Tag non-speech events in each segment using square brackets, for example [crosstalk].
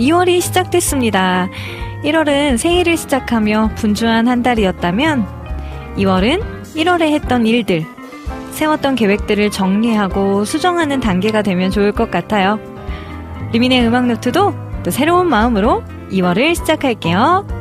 2월이 시작됐습니다. 1월은 새해를 시작하며 분주한 한 달이었다면 2월은 1월에 했던 일들, 세웠던 계획들을 정리하고 수정하는 단계가 되면 좋을 것 같아요. 리민의 음악 노트도 또 새로운 마음으로 2월을 시작할게요.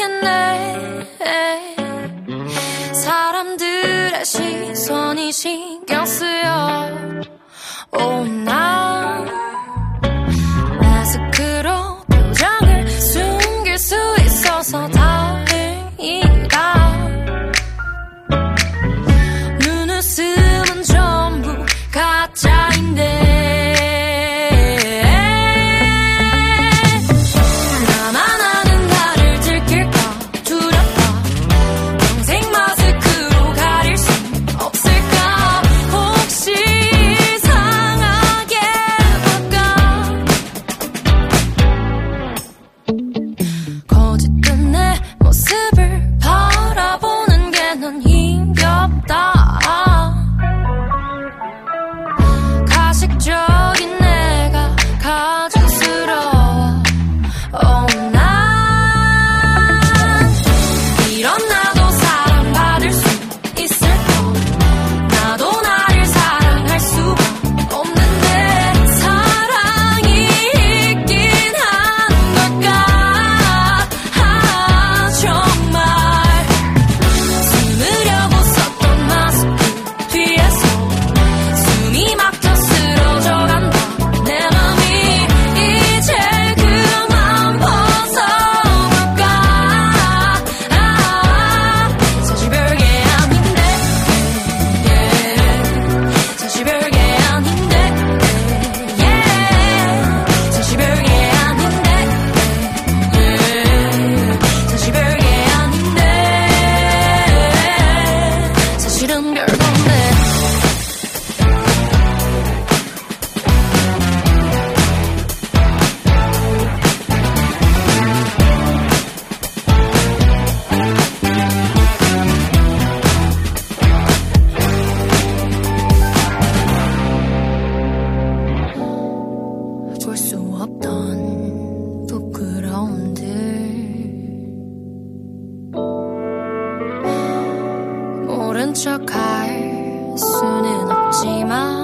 can never 모른 척 할 수는 없지만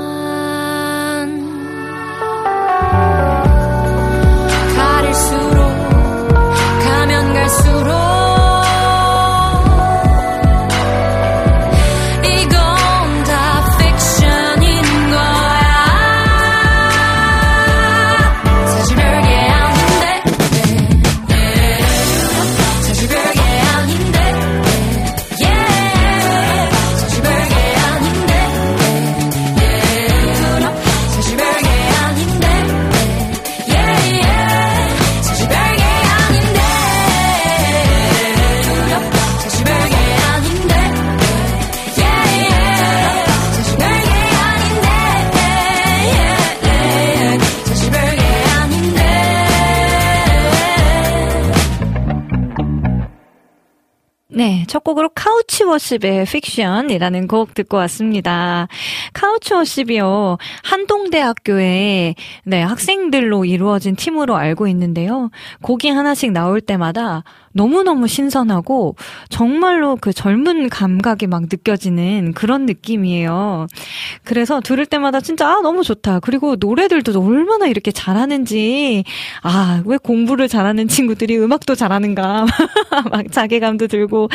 곡으로 카우치 워십의 픽션이라는 곡 듣고 왔습니다. 카우치 워십이요, 한동대학교의 네, 학생들로 이루어진 팀으로 알고 있는데요. 곡이 하나씩 나올 때마다 너무너무 신선하고 정말로 그 젊은 감각이 막 느껴지는 그런 느낌이에요. 그래서 들을 때마다 진짜 아, 너무 좋다. 그리고 노래들도 얼마나 이렇게 잘하는지 아, 왜 공부를 잘하는 친구들이 음악도 잘하는가 [laughs] 막 자괴감도 들고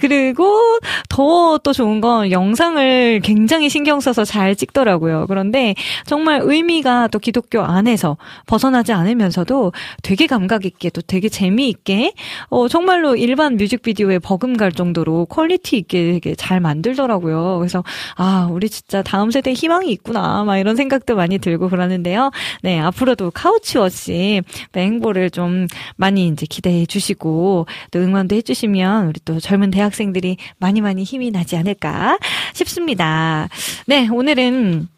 그리고 더 또 좋은 건 영상을 굉장히 신경 써서 잘 찍더라고요. 그런데 정말 의미가 또 기독교 안에서 벗어나지 않으면서도 되게 감각 있게 또 되게 재미있게 어, 정말로 일반 뮤직비디오에 버금갈 정도로 quality 있게 되게 잘 만들더라고요. 그래서 아, 우리 진짜 다음 세대에 희망이 있구나. 막 이런 생각도 많이 들고 그러는데요. 네, 앞으로도 카우치워십 행보를 좀 많이 이제 기대해 주시고 또 응원도 해 주시면 우리 또 젊은 대학생들이 많이 많이 힘이 나지 않을까 싶습니다. 네, 오늘은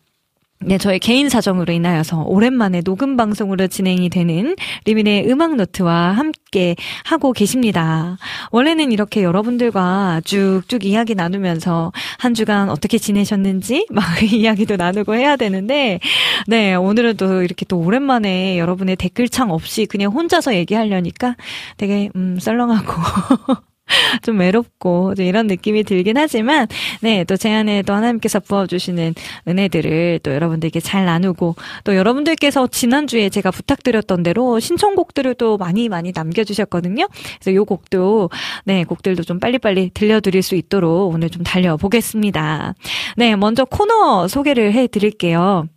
네, 저의 개인 사정으로 인하여서 오랜만에 녹음 방송으로 진행이 되는 리민의 음악 노트와 함께 하고 계십니다. 원래는 이렇게 여러분들과 쭉쭉 이야기 나누면서 한 주간 어떻게 지내셨는지 [laughs] 막 이야기도 나누고 해야 되는데, 네, 오늘은 또 이렇게 또 오랜만에 여러분의 댓글창 없이 그냥 혼자서 얘기하려니까 되게, 음, 썰렁하고. [laughs] [laughs] 좀 외롭고 이런 느낌이 들긴 하지만 네 또 제 안에 또 하나님께서 부어주시는 은혜들을 또 여러분들께 잘 나누고 또 여러분들께서 지난주에 제가 부탁드렸던 대로 신청곡들을 또 많이 많이 남겨주셨거든요. 그래서 요 곡도 네 곡들도 좀 빨리빨리 들려드릴 수 있도록 오늘 좀 달려보겠습니다. 네 먼저 코너 소개를 해드릴게요.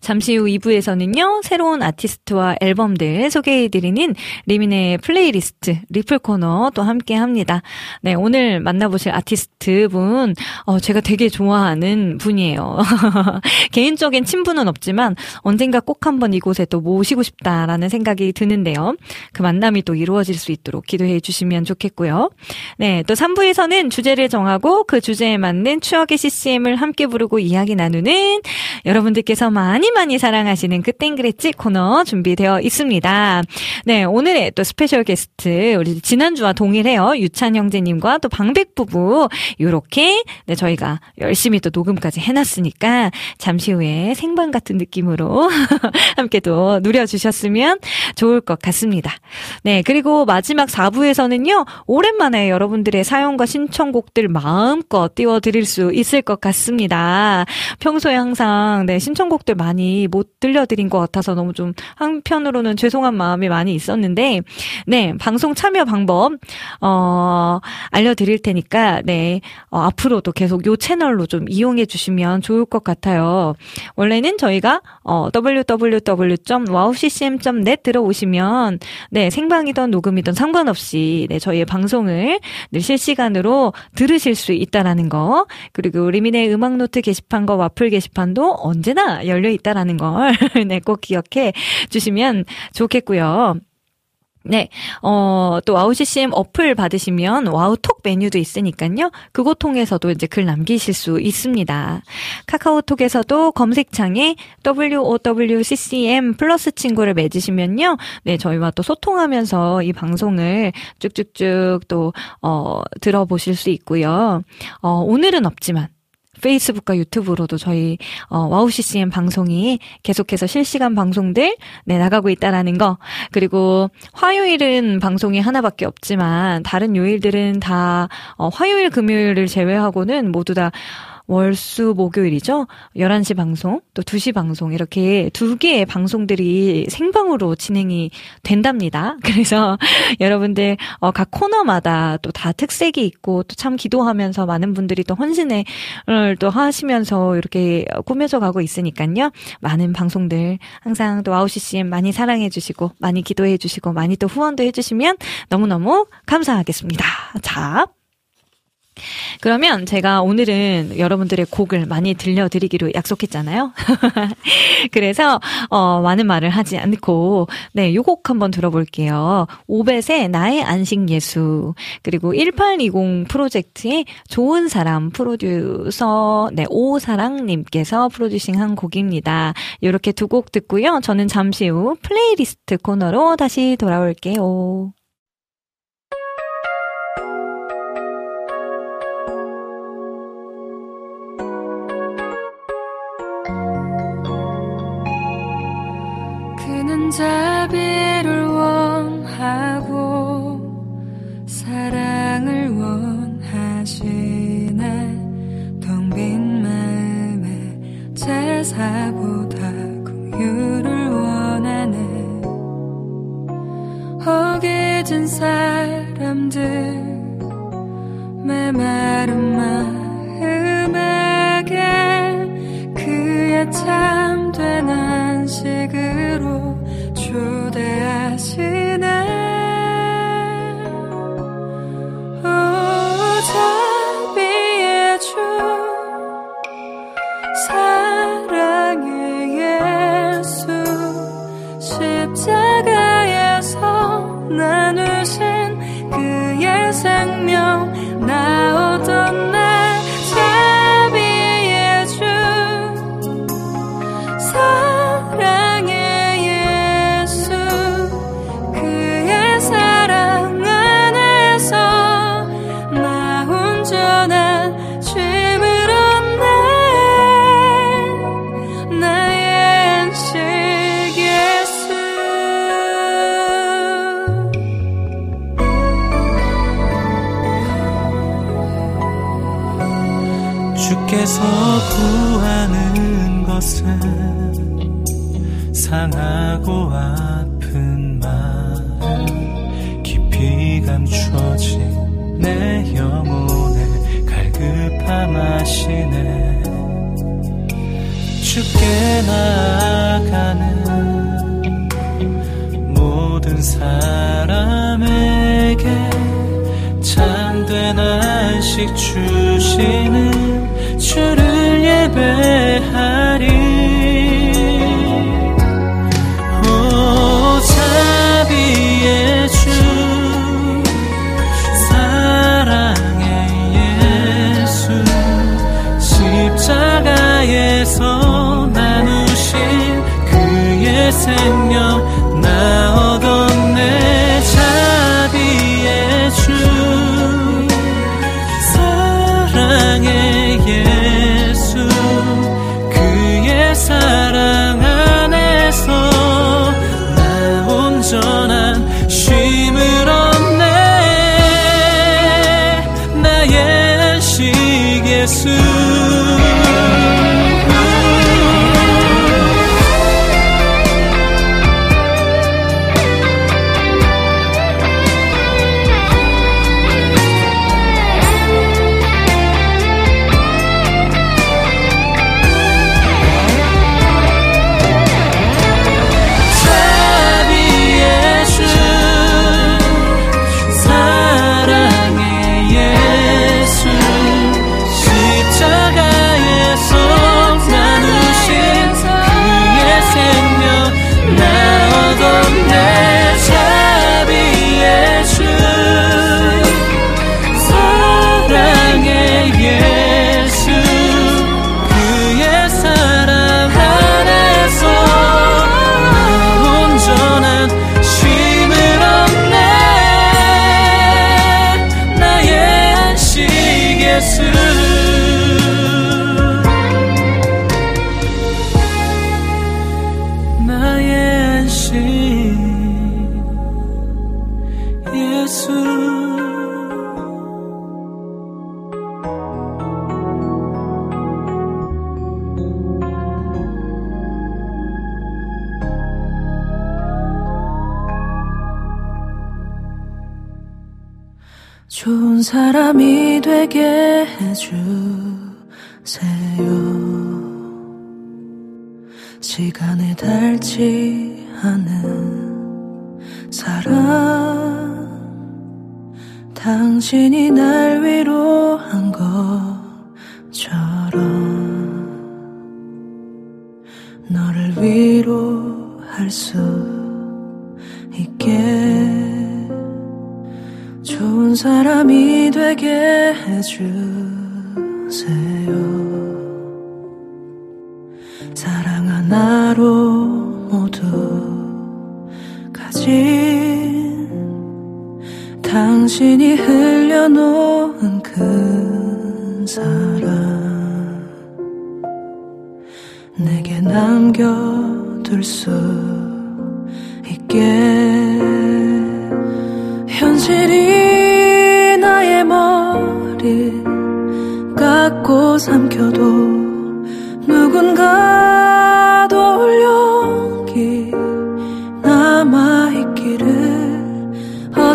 잠시 후 2부에서는요, 새로운 아티스트와 앨범들 소개해드리는 리민의 플레이리스트, 리플 코너 또 함께 합니다. 네, 오늘 만나보실 아티스트 분, 어, 제가 되게 좋아하는 분이에요. [laughs] 개인적인 친분은 없지만 언젠가 꼭 한번 이곳에 또 모시고 싶다라는 생각이 드는데요. 그 만남이 또 이루어질 수 있도록 기도해 주시면 좋겠고요. 네, 또 3부에서는 주제를 정하고 그 주제에 맞는 추억의 CCM을 함께 부르고 이야기 나누는 여러분들께서 많이 많이 사랑하시는 그땐 그랬지 코너 준비되어 있습니다. 네, 오늘의 또 special guest 우리 지난주와 동일해요. 유찬 형제님과 또 방백 부부 요렇게 네, 저희가 열심히 또 녹음까지 해 놨으니까 잠시 후에 생방 같은 느낌으로 [laughs] 함께 또 누려 주셨으면 좋을 것 같습니다. 네, 그리고 마지막 4부에서는요, 오랜만에 여러분들의 사연과 신청곡들 마음껏 띄워 드릴 수 있을 것 같습니다. 평소에 항상 네, 신청곡 들 많이 못 들려드린 것 같아서 너무 좀 한편으로는 죄송한 마음이 많이 있었는데, 네, 방송 참여 방법, 어, 알려드릴 테니까, 네, 어, 앞으로도 계속 요 채널로 좀 이용해 주시면 좋을 것 같아요. 원래는 저희가, 어, www.wowccm.net 들어오시면, 네, 생방이든 녹음이든 상관없이, 네, 저희의 방송을 늘 실시간으로 들으실 수 있다라는 거, 그리고 리민의 음악노트 게시판과 와플 게시판도 언제나 열려 있다라는 걸, [laughs] 네, 꼭 기억해 주시면 좋겠고요. 네, 어, 또 와우 CCM 어플 받으시면 와우톡 메뉴도 있으니까요. 그거 통해서도 이제 글 남기실 수 있습니다. 카카오톡에서도 검색창에 WOWCCM 플러스 친구를 맺으시면요. 네, 저희와 또 소통하면서 이 방송을 쭉쭉쭉 또, 어, 들어보실 수 있고요. 어, 오늘은 없지만, 페이스북과 유튜브로도 저희 어, 와우 CCM 방송이 계속해서 실시간 방송들 네 나가고 있다라는 거. 그리고 화요일은 방송이 하나밖에 없지만 다른 요일들은 다 어, 화요일 금요일을 제외하고는 모두 다 월수 목요일이죠. 11시 방송, 또 2시 방송 이렇게 두 개의 방송들이 생방으로 진행이 된답니다. [laughs] 그래서 여러분들 어, 각 코너마다 또 다 특색이 있고 또 참 기도하면서 많은 분들이 또 헌신을 또 하시면서 이렇게 꾸며져 가고 있으니까요. 많은 방송들 항상 또 아웃CCM 많이 사랑해 주시고 많이 기도해 주시고 많이 또 후원도 해 주시면 너무너무 감사하겠습니다. 자, 그러면 제가 오늘은 여러분들의 곡을 많이 들려드리기로 약속했잖아요. [laughs] 그래서 어 많은 말을 하지 않고 네, 요 곡 한번 들어볼게요. 오벳의 나의 안식 예수 그리고 1820 프로젝트의 좋은 사람 프로듀서 네, 오사랑 님께서 producing한 곡입니다. 이렇게 두 곡 듣고요. 저는 잠시 후 플레이리스트 코너로 다시 돌아올게요. 큰 자비를 원하고 사랑을 원하시네. 텅 빈 마음에 제사보다 공유를 원하네. 허기진 사람들 메마른 마음에게 그의 참된 안식으로 초대하시네 오, 상하고 아픈 마음. 깊이 감춰진 내 영혼에 갈급함 하시네. 주께 나아가는 모든 사람에게 참된 안식 주시는 주를 예배하리. sen yan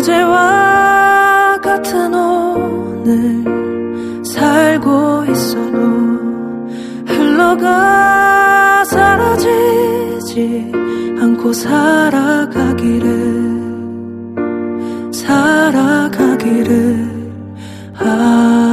어제와 같은 오늘 살고 있어도 흘러가 사라지지 않고 살아가기를 살아가기를 아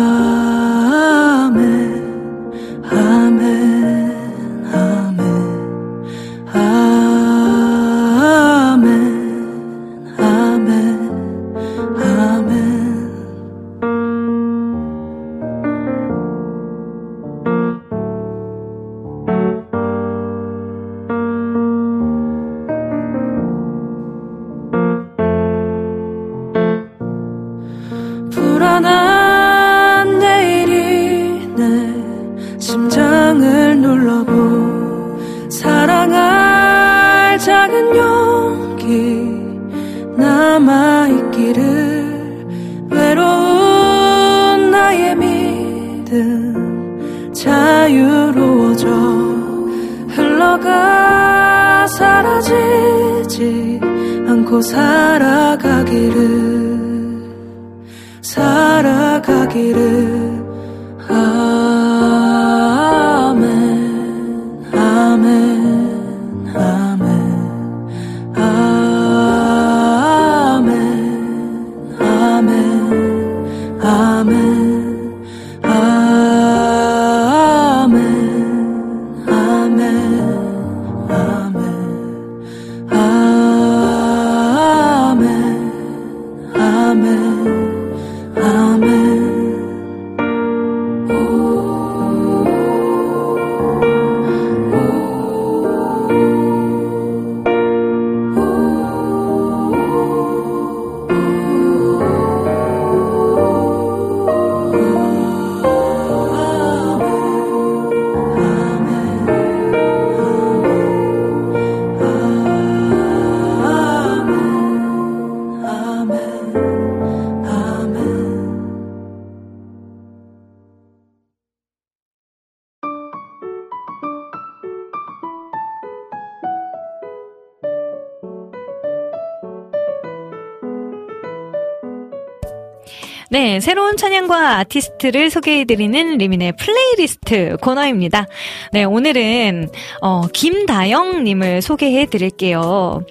아티스트를 소개해드리는 리민의 플레이리스트 코너입니다. 네, 오늘은, 어, 김다영님을 소개해드릴게요.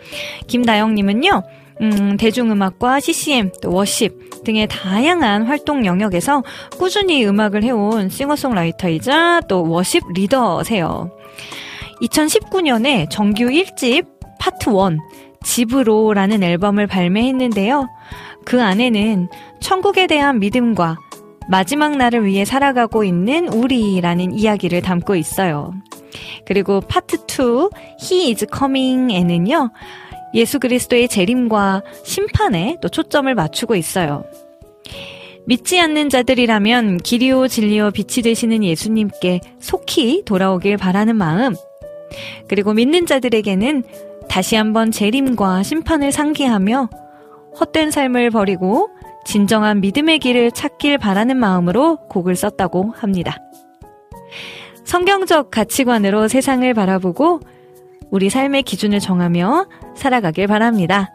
김다영님은요, 음, 대중음악과 CCM, 또 worship 등의 다양한 활동 영역에서 꾸준히 음악을 해온 싱어송라이터이자 또 worship 리더세요. 2019년에 정규 1집 파트 1 집으로라는 앨범을 발매했는데요. 그 안에는 천국에 대한 믿음과 마지막 날을 위해 살아가고 있는 우리라는 이야기를 담고 있어요. 그리고 파트 2 He is coming에는요. 예수 그리스도의 재림과 심판에 또 초점을 맞추고 있어요. 믿지 않는 자들이라면 길이요 진리요 빛이 되시는 예수님께 속히 돌아오길 바라는 마음. 그리고 믿는 자들에게는 다시 한번 재림과 심판을 상기하며 헛된 삶을 버리고 진정한 믿음의 길을 찾길 바라는 마음으로 곡을 썼다고 합니다. 성경적 가치관으로 세상을 바라보고 우리 삶의 기준을 정하며 살아가길 바랍니다.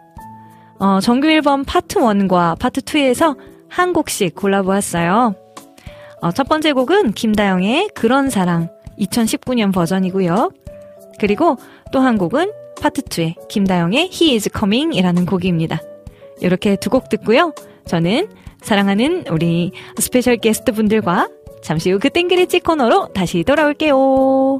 어, 정규 앨범 파트 1과 파트 2에서 한 곡씩 골라보았어요. 어, 첫 번째 곡은 김다영의 그런 사랑 2019년 버전이고요. 그리고 또 한 곡은 파트 2의 김다영의 He is coming 이라는 곡입니다. 이렇게 두 곡 듣고요. 저는 사랑하는 우리 스페셜 게스트 분들과 잠시 후 그 땡그리치 코너로 다시 돌아올게요.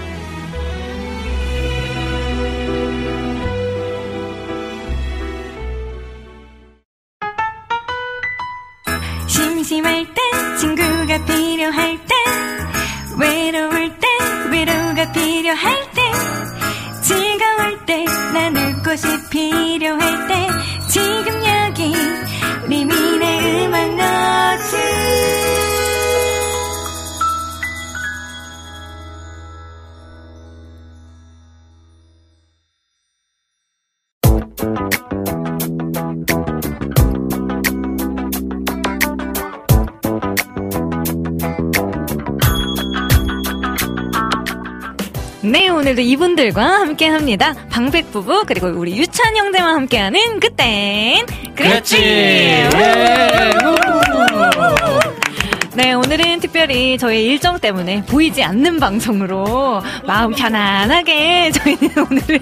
오늘도 이분들과 함께 합니다. 방백 부부, 그리고 우리 유찬 형제와 함께하는 그땐 그랬지! 예. [laughs] 네, 오늘은 특별히 저희 일정 때문에 보이지 않는 방송으로 마음 편안하게 [laughs] 저희는 오늘은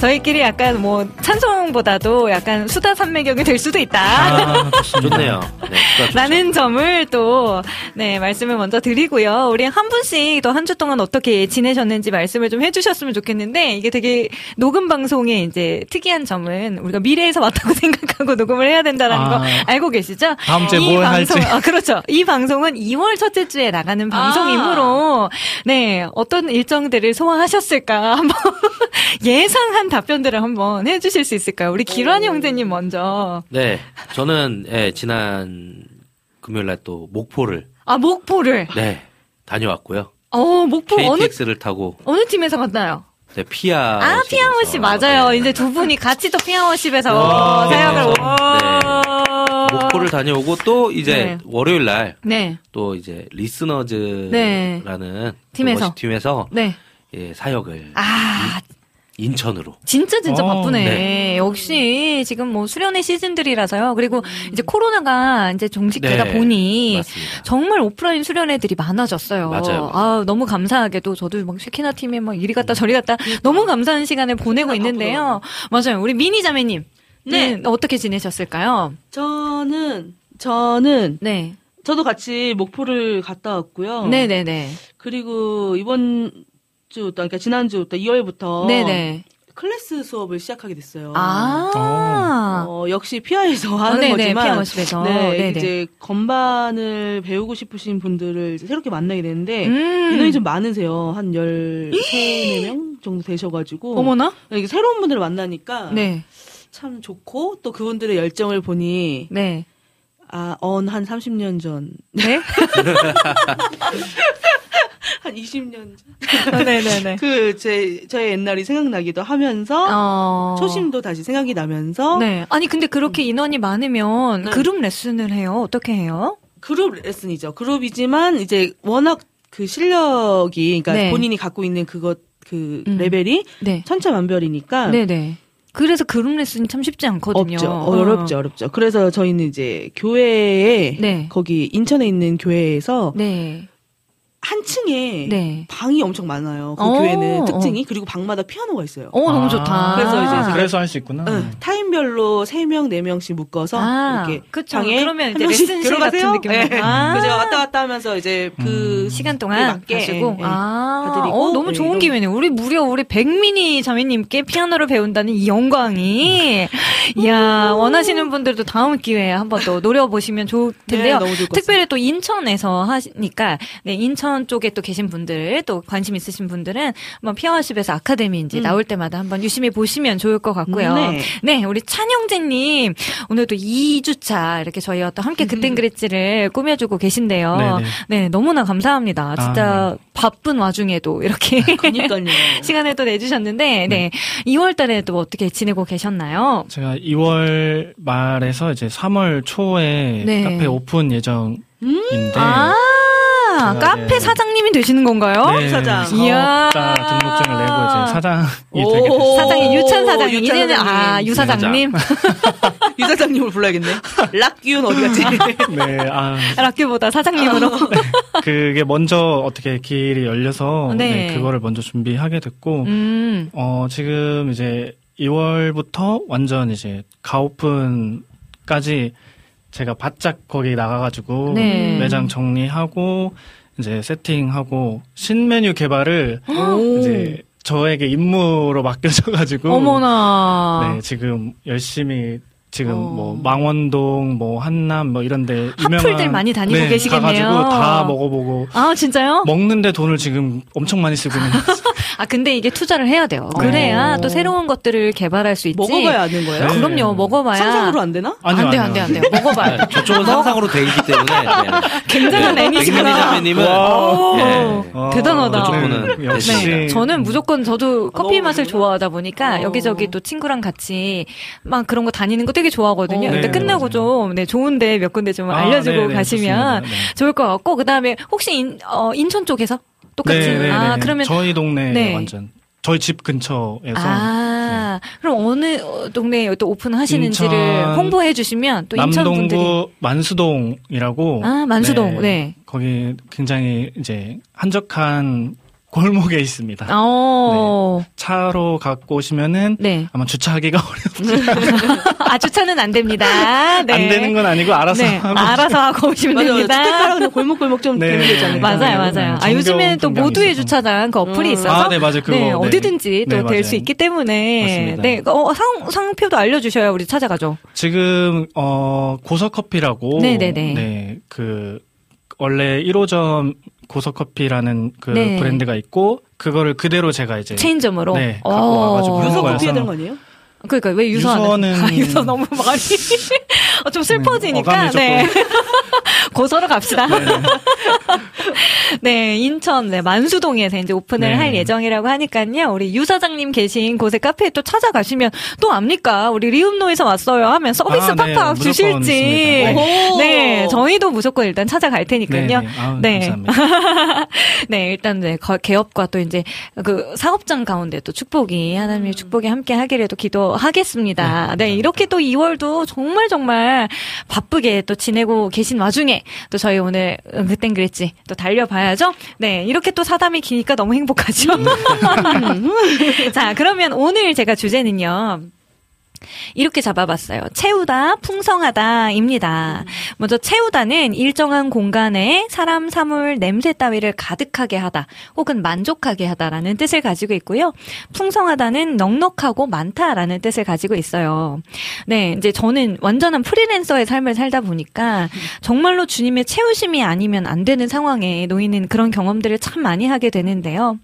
저희끼리 약간 뭐 찬송보다도 약간 수다 산매경이 될 수도 있다. 아, [laughs] 좋네요. 네. 라는 점을 또, 네, 말씀을 먼저 드리고요. 우리 한 분씩 또 한 주 동안 어떻게 지내셨는지 말씀을 좀 해주셨으면 좋겠는데, 이게 되게 녹음 방송의 이제 특이한 점은 우리가 미래에서 왔다고 [laughs] 생각하고 녹음을 해야 된다는 거 아. 알고 계시죠? 다음 주에 이뭘 방송, 할지. 아, 그렇죠. 이 방송은 2월 첫째 주에 나가는 방송이므로, 네, 어떤 일정들을 소화하셨을까 한번 [laughs] 예상한 답변들을 한번 해주실 수 있을까요? 우리 기란 형제님 먼저. 네, 저는 예, 지난 금요일 날 또 목포를 아, 목포를. 네 다녀왔고요. 어, 목포 어느 KTX를 타고 어느 팀에서 갔나요? 네, 피아 아, 피아워십 맞아요. 네. 이제 두 분이 같이 또 피아워십에서 와. 사역을 네. 와. 목포를 다녀오고 또 이제 네. 월요일 날 네, 또 이제 리스너즈라는 네. 팀에서. 팀에서 네. 예, 사역을 아, 인천으로 진짜 진짜 어, 바쁘네. 네. 역시 지금 뭐 수련의 시즌들이라서요. 그리고 이제 코로나가 이제 종식되다 네, 보니 맞습니다. 정말 오프라인 수련회들이 많아졌어요. 맞아요. 아, 너무 감사하게도 저도 막 쉐키나 팀에 막 이리 갔다 저리 갔다 너무 감사한 시간을 보내고 있는데요. 맞아요. 우리 미니 자매님. 네. 어떻게 지내셨을까요? 저는 저는 네. 저도 같이 목포를 갔다 왔고요. 네네네. 그리고 이번 주부터 그러니까 지난주부터 2월부터 네네. 클래스 수업을 시작하게 됐어요. 아. 어, 역시 피아에서 하는 네네, 거지만 피아워십에서. 네, 네네. 이제 건반을 배우고 싶으신 분들을 새롭게 만나게 되는데 음. 인원이 좀 많으세요. 한 13, 4명 정도 되셔 가지고 어머나? 이게 새로운 분들을 만나니까 네. 참 좋고 또 그분들의 열정을 보니 네. 아, 언 한 30년 전 네? [laughs] [laughs] 한 20년 네네네. 그 제 저의 옛날이 생각나기도 하면서 어. 초심도 다시 생각이 나면서 네. 아니 근데 그렇게 인원이 많으면 네. 그룹 레슨을 해요. 어떻게 해요? 그룹 레슨이죠. 그룹이지만 이제 워낙 그 실력이 그러니까 네. 본인이 갖고 있는 그것 그 음. 레벨이 네. 천차만별이니까 네네. 그래서 그룹 레슨이 참 쉽지 않거든요. 없죠. 어렵죠, 어렵죠. 그래서 저희는 이제 교회에 네. 거기 인천에 있는 교회에서 네. 한 층에 네. 방이 엄청 많아요. 그 어, 교회는 특징이 그리고 방마다 피아노가 있어요. 어 너무 아, 좋다. 그래서 이제 제가- 그래서 할 수 있구나. 응, 타임별로 3명, 4명씩 묶어서 아, 이렇게 그쵸. 방에 그러면 한 이제 명씩 레슨실 들어가세요. 같은 느낌으로. 네. 아. 그래서 제가 왔다 갔다 하면서 이제 그 음. 시간 동안 맞게, 가시고 예, 예. 아, 어, 너무 네, 좋은 기회네요. 우리 무려 우리 백민희 자매님께 피아노를 배운다는 이 영광이, [laughs] 이야 원하시는 분들도 다음 기회에 한번 또 노려보시면 좋을 텐데요. 네, 너무 좋을 것 특별히 또 인천에서 하시니까 네 인천 쪽에 또 계신 분들 또 관심 있으신 분들은 한번 피아노십에서 아카데미인지 음. 나올 때마다 한번 유심히 보시면 좋을 것 같고요. 네. 네, 우리 찬영재님 오늘도 2주차 이렇게 저희와 또 함께 그땐 그랬지를 꾸며주고 계신데요. 네네. 네, 너무나 감사합니다. 진짜 아, 바쁜 와중에도 이렇게 그니까요. [laughs] 시간을 또 내주셨는데, 네, 2월 달에 또 어떻게 지내고 계셨나요? 제가 2월 말에서 이제 3월 초에 네. 카페 오픈 예정 인데 아, 제가 카페 이제- 사장님이 되시는 건가요? 네, 사장. 이야. 사업자 등록증을 내고 이제 사장이 오. 되게. 사장님, 유찬 사장님. 유찬 이제는, 사장님. 아, 유 사장님. [laughs] 유 사장님을 불러야겠네. 락기운 어디 갔지? [laughs] 네, 아, 락규보다 사장님으로. [laughs] 그게 먼저 어떻게 길이 열려서 네. 네, 그거를 먼저 준비하게 됐고 음. 어, 지금 이제 2월부터 완전 이제 가오픈까지 제가 바짝 거기 나가가지고 네. 매장 정리하고 이제 세팅하고 신메뉴 개발을 이제 저에게 임무로 맡겨져가지고 어머나. 네 지금 열심히 지금 어. 뭐 망원동 뭐 한남 뭐 이런데 핫플들 많이 다니고 네, 계시겠네요. 가가지고 다 먹어보고 아, 진짜요? 먹는데 돈을 지금 엄청 많이 쓰고 있는 [laughs] [laughs] 아, 근데 이게 투자를 해야 돼요. 네. 그래야 또 새로운 것들을 개발할 수 있지. 먹어봐야 하는 거예요? 네. 그럼요, 먹어봐야. 상상으로 안 되나? 아니요, 안 돼. 안 돼, 안 돼. 먹어봐야 돼. 네, 저쪽은 상상으로 돼 있기 때문에. 네. [laughs] 굉장한 네. 애니시구나. 예. 어, 대단하다. 저쪽은 역시 네, 저는 무조건 저도 커피 맛을. 좋아하다 보니까 어. 여기저기 또 친구랑 같이 막 그런 거 다니는 거 되게 좋아하거든요. 어. 근데 네, 끝나고. 좀 네, 좋은데 몇 군데 좀 아, 알려주고 네, 네, 가시면. 네. 좋을 것 같고 그다음에 혹시 인, 어, 인천 쪽에서 똑같이 네, 네, 아 네. 그러면 저희 동네 네. 완전 저희 집 근처에서 아 그럼 어느 어, 동네에 또 오픈하시는지를 홍보해 주시면 또 인천 남동구 분들이 만수동이라고 아 만수동 네. 거기 굉장히 이제 한적한 골목에 있습니다. 어, 차로 갖고 오시면은 네. 아마 주차하기가 [laughs] 어렵 아 주차는 안 됩니다. 네. 안 되는 건 아니고 알아서 네, 하고 알아서 하고 오시면 맞아요. 됩니다. 주택가라 그냥 골목골목 좀 네. 되는 게 있잖아요. 맞아요, 네, 맞아요. 아, 요즘에는 또 모두의 있어서. 주차장 그 어플이 음. 있어서. 아, 네, 맞아요. 그거, 네, 네. 어디든지 또 네, 될. 수 있기 때문에. 맞습니다. 네, 어, 상, 상표도 알려주셔야 우리 찾아가죠. 지금 어 고서 커피라고 네네네. 네, 그 원래 1호점 고서커피라는 그 네. 브랜드가 있고 그거를 그대로 제가 이제 체인점으로. 네, 어. 갖고 와가지고 하는 유서 거여서. 커피 해야 되는 거 아니에요? 그러니까 왜 유서하는? 유서는- 아, [laughs] 유서 너무 말이 [laughs] 어, 좀 슬퍼지니까. 조금- 네. [laughs] 고서로 갑시다. 네, 인천 네, 만수동에서 이제 오픈을 네. 할 예정이라고 하니까요. 우리 유 사장님 계신 곳에 카페에 또 찾아가시면 또 압니까? 우리 리움노에서 왔어요 하면 서비스 아, 네, 팍팍 무조건 주실지. 네, 저희도 무조건 일단 찾아갈 테니까요. 네, 네. 아우, 네. 감사합니다. 네, 일단 네, 거- 개업과 또 이제 그 사업장 가운데 또 축복이 하나님의 축복이 함께 하기를 또 기도 하겠습니다. 네, 이렇게 또 2월도 정말 정말 바쁘게 또 지내고 계신 와중에 또 저희 오늘 응, 그땐 그랬지 또 달려봐야죠. 네, 이렇게 또 사담이 기니까 너무 행복하죠. [laughs] 자, 그러면 오늘 제가 주제는요. 이렇게 잡아봤어요. 채우다, 풍성하다입니다. 먼저 채우다는 일정한 공간에 사람, 사물, 냄새 따위를 가득하게 하다, 혹은 만족하게 하다라는 뜻을 가지고 있고요. 풍성하다는 넉넉하고 많다라는 뜻을 가지고 있어요. 네, 이제 저는 완전한 프리랜서의 삶을 살다 보니까 정말로 주님의 채우심이 아니면 안 되는 상황에 놓이는 그런 경험들을 참 많이 하게 되는데요.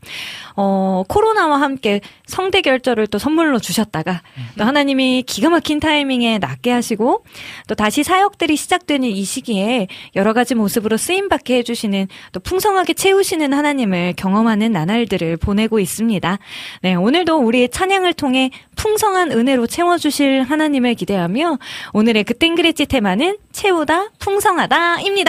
어, 코로나와 함께 성대 결절을 또 선물로 주셨다가 또 하나님이 기가 막힌 타이밍에 낫게 하시고 또 다시 사역들이 시작되는 이 시기에 여러 가지 모습으로 쓰임 받게 해주시는 또 풍성하게 채우시는 하나님을 경험하는 나날들을 보내고 있습니다. 네, 오늘도 우리의 찬양을 통해 풍성한 은혜로 채워주실 하나님을 기대하며 오늘의 그 땡그레지 테마는 채우다 풍성하다입니다.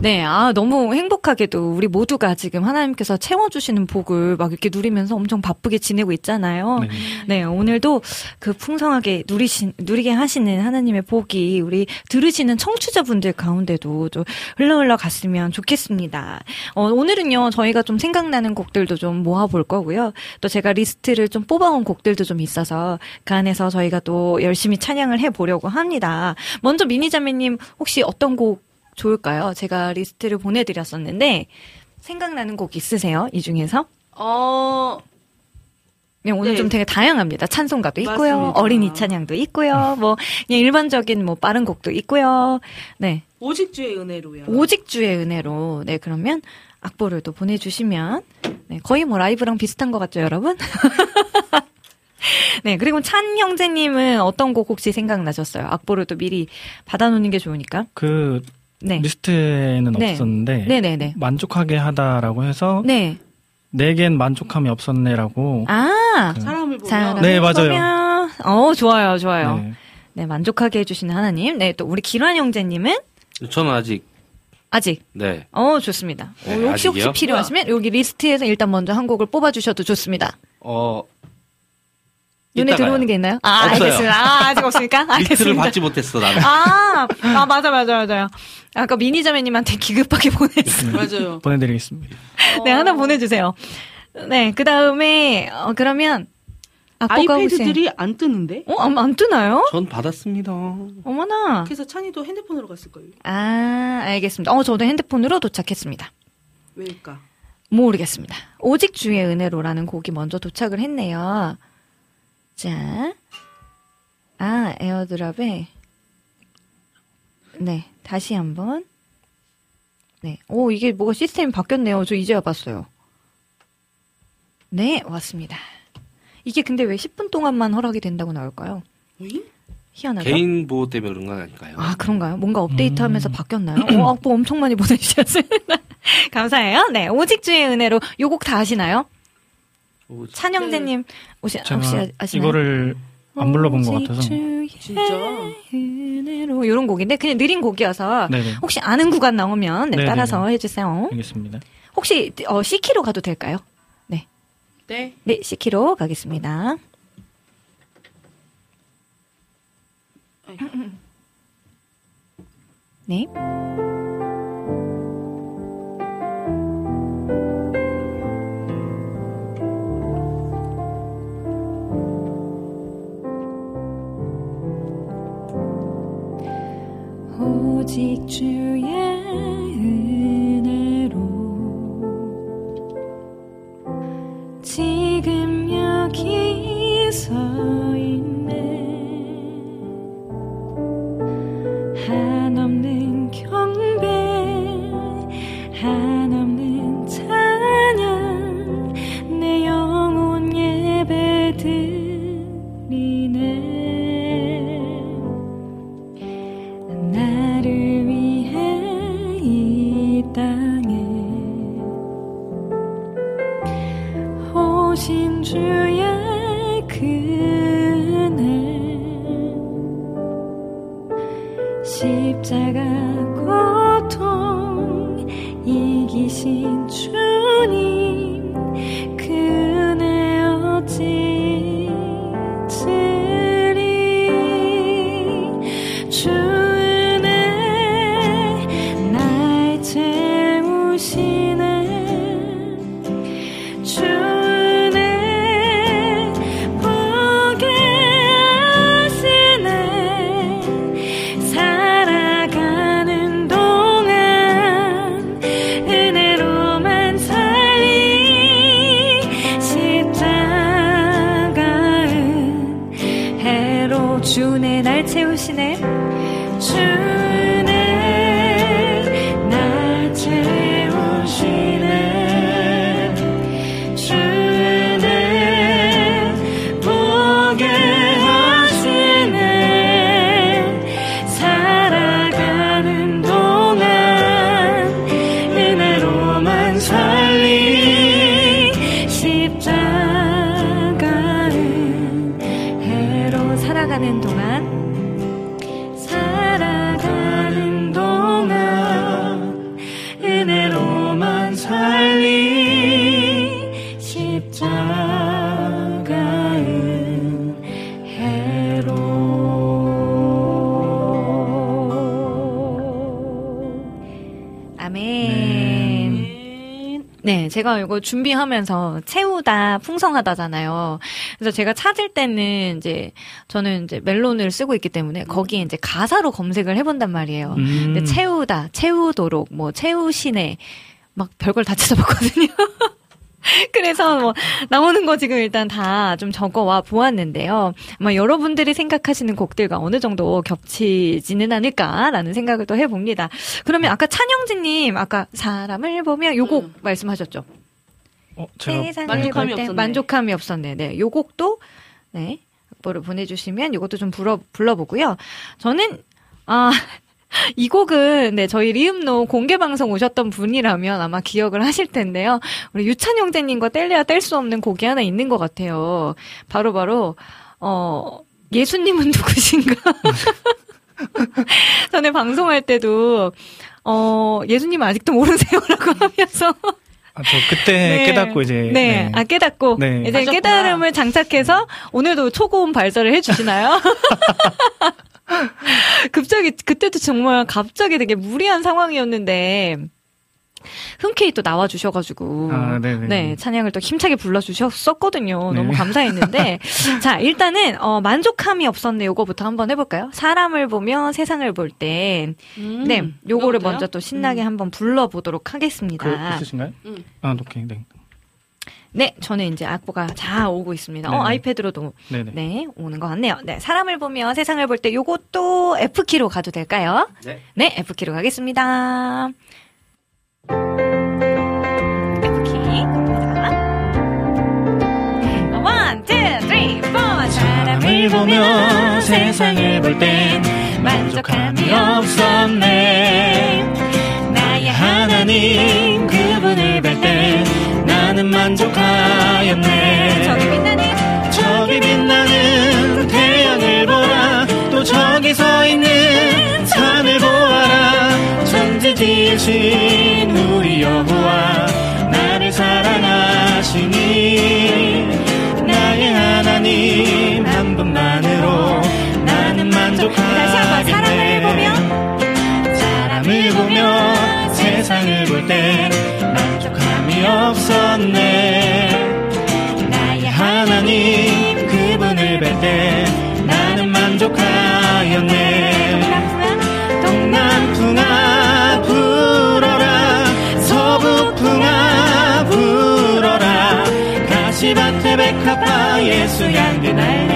네, 아, 너무 행복하게도 우리 모두가 지금 하나님께서 채워주시는 복을 막 이렇게 누리면서 엄청 바쁘게 지내고 있잖아요. 네. 네, 오늘도 그 풍성하게 누리신, 누리게 하시는 하나님의 복이 우리 들으시는 청취자분들 가운데도 좀 흘러 흘러 갔으면 좋겠습니다. 어, 오늘은요, 저희가 좀 생각나는 곡들도 좀 모아볼 거고요. 또 제가 리스트를 좀 뽑아온 곡들도 좀 있어서 그 안에서 저희가 또 열심히 찬양을 해보려고 합니다. 먼저 민희 자매님 혹시 어떤 곡 좋을까요? 제가 리스트를 보내드렸었는데 생각나는 곡 있으세요? 이 중에서? 어, 네, 오늘 네. 좀 되게 다양합니다. 찬송가도 있고요. 맞습니다. 어린이 찬양도 있고요. 뭐 그냥 일반적인 뭐 빠른 곡도 있고요. 네. 오직 주의 은혜로요. 오직 주의 은혜로. 네, 그러면 악보를 또 보내주시면 네, 거의 뭐 라이브랑 비슷한 것 같죠, 여러분? [laughs] 네, 그리고 찬 형제님은 어떤 곡 혹시 생각나셨어요? 악보를 또 미리 받아놓는 게 좋으니까. 그 네. 리스트에는 네. 없었는데 네네네. 만족하게 하다라고 해서 네. 내겐 만족함이 없었네라고 아, 그- 사람을 보면 사랑을 네, 맞아요. 어, 좋아요, 좋아요. 네. 네. 만족하게 해주시는 하나님. 네, 또 우리 길환 형제님은 저는 아직 아직. 네. 어, 좋습니다. 어, 네, 혹시 혹시 아직이요? 필요하시면 여기 리스트에서 일단 먼저 한 곡을 뽑아주셔도 좋습니다. 어 눈에 이따가요. 들어오는 게 있나요? 아, 없어요. 알겠습니다. 아, 아직 없습니까? [laughs] 리스트를 알겠습니다. 받지 못했어 나는. 아, 아, 맞아, 맞아, 맞아요. 아까 미니자매님한테 기급하게 보냈어요. 맞아요. [laughs] 보내드리겠습니다. 네, 하나 보내주세요. 네, 그 다음에, 어, 그러면, 아이패드들이 안 뜨는데? 어, 안, 안 뜨나요? 전 받았습니다. 어머나. 그래서 찬이도 핸드폰으로 갔을걸요. 아, 알겠습니다. 어, 저도 핸드폰으로 도착했습니다. 왜일까? 모르겠습니다. 오직 주의 은혜로라는 곡이 먼저 도착을 했네요. 자, 아, 에어드랍에, 네, 다시 한번. 네, 오, 이게 뭐가 시스템이 바뀌었네요. 저 이제야 봤어요. 네, 왔습니다. 이게 근데 왜 10분 동안만 허락이 된다고 나올까요? 어이? 희한하죠? 개인 보호 때문에 그런 건 아닐까요? 아, 그런가요? 뭔가 업데이트 하면서 음. 바뀌었나요? 어, 악보 엄청 많이 보내주셨습니다. [laughs] 감사해요. 네, 오직 주의 은혜로 요 곡 다 아시나요? 오, 찬영재님 혹시, 혹시 아- 아시나요? 이거를 안 불러본 것 같아서. 진짜? 은혜로 이런 곡인데 그냥 느린 곡이어서 네네. 혹시 아는 구간 나오면 네. 따라서 해주세요. 알겠습니다. 혹시 어, C키로 가도 될까요? 네. 네, C키로 가겠습니다. 네. 오직 주의 은혜로. 지금 여기 서 있네 제가 이거 준비하면서 채우다 풍성하다잖아요. 그래서 제가 찾을 때는 이제 저는 이제 멜론을 쓰고 있기 때문에 거기에 이제 가사로 검색을 해본단 말이에요. 음. 근데 채우다, 채우도록, 뭐 채우시네, 막 별걸 다 [laughs] 찾아봤거든요. 그래서 뭐 나오는 거 지금 일단 다 좀 적어와 보았는데요. 아마 여러분들이 생각하시는 곡들과 어느 정도 겹치지는 않을까라는 생각을 또 해봅니다. 그러면 아까 찬영진님 아까 사람을 보면 요곡 말씀하셨죠? 어, 만족함이 없었네. 만족함이 없었네. 네, 요 곡도 네 악보를 보내주시면 요것도 좀 불러 불러보고요. 저는 아. 이 곡은 네 저희 리음노 공개 방송 오셨던 분이라면 아마 기억을 하실 텐데요. 우리 유찬 형제님과 뗄래야 뗄 수 없는 곡이 하나 있는 것 같아요. 바로 바로 어 예수님은 [laughs] 누구신가? [laughs] 전에 방송할 때도 어 예수님 아직도 모르세요라고 [laughs] 하면서 아, 저 그때 깨닫고 이제 네. 네. 아, 깨닫고. 네. 이제 하셨구나. 깨달음을 장착해서 오늘도 초고음 발설을 해주시나요? [laughs] 갑자기, 그때도 정말 갑자기 되게 무리한 상황이었는데, 흔쾌히 또 나와주셔가지고. 아. 네, 찬양을 또 힘차게 불러주셨었거든요. 네. 너무 감사했는데. [laughs] 자, 일단은, 어, 만족함이 없었네. 요거부터 한번 해볼까요? 사람을 보며 세상을 볼 땐. 음, 네, 요거를? 먼저 또 신나게 한번 불러보도록 하겠습니다. 그 있으신가요? 음. 아, 오케이. 네. 네, 저는 이제 악보가 자 오고 있습니다. 어. iPad로도 네네. 네 오는 것 같네요. 네, 사람을 보며 세상을 볼 때 요것도 F key로 가도 될까요? 네. 네, F key로 가겠습니다. F key. 자, one, two, three, four. 사람을 보며 세상을 볼 땐 만족함이 없었네. 나의 하나님 그분을 뵐때 나는 만족하였네. 저기 빛나는 저기 빛나는 태양을 보라. 또 저기 서 있는 산을 보아라. 천지 지으신 우리 여호와 나를 사랑하시니 나의 하나님 한 분만으로 나는 만족하겠네. 사람을 보며 사람을 보며 세상을 볼땐 만족함이 없었네. 나의 하나님 그분을 뵐 때 나는 만족하였네. 동남풍아 불어라. 서북풍아 불어라. 가시밭에 백합화 예수 향기 날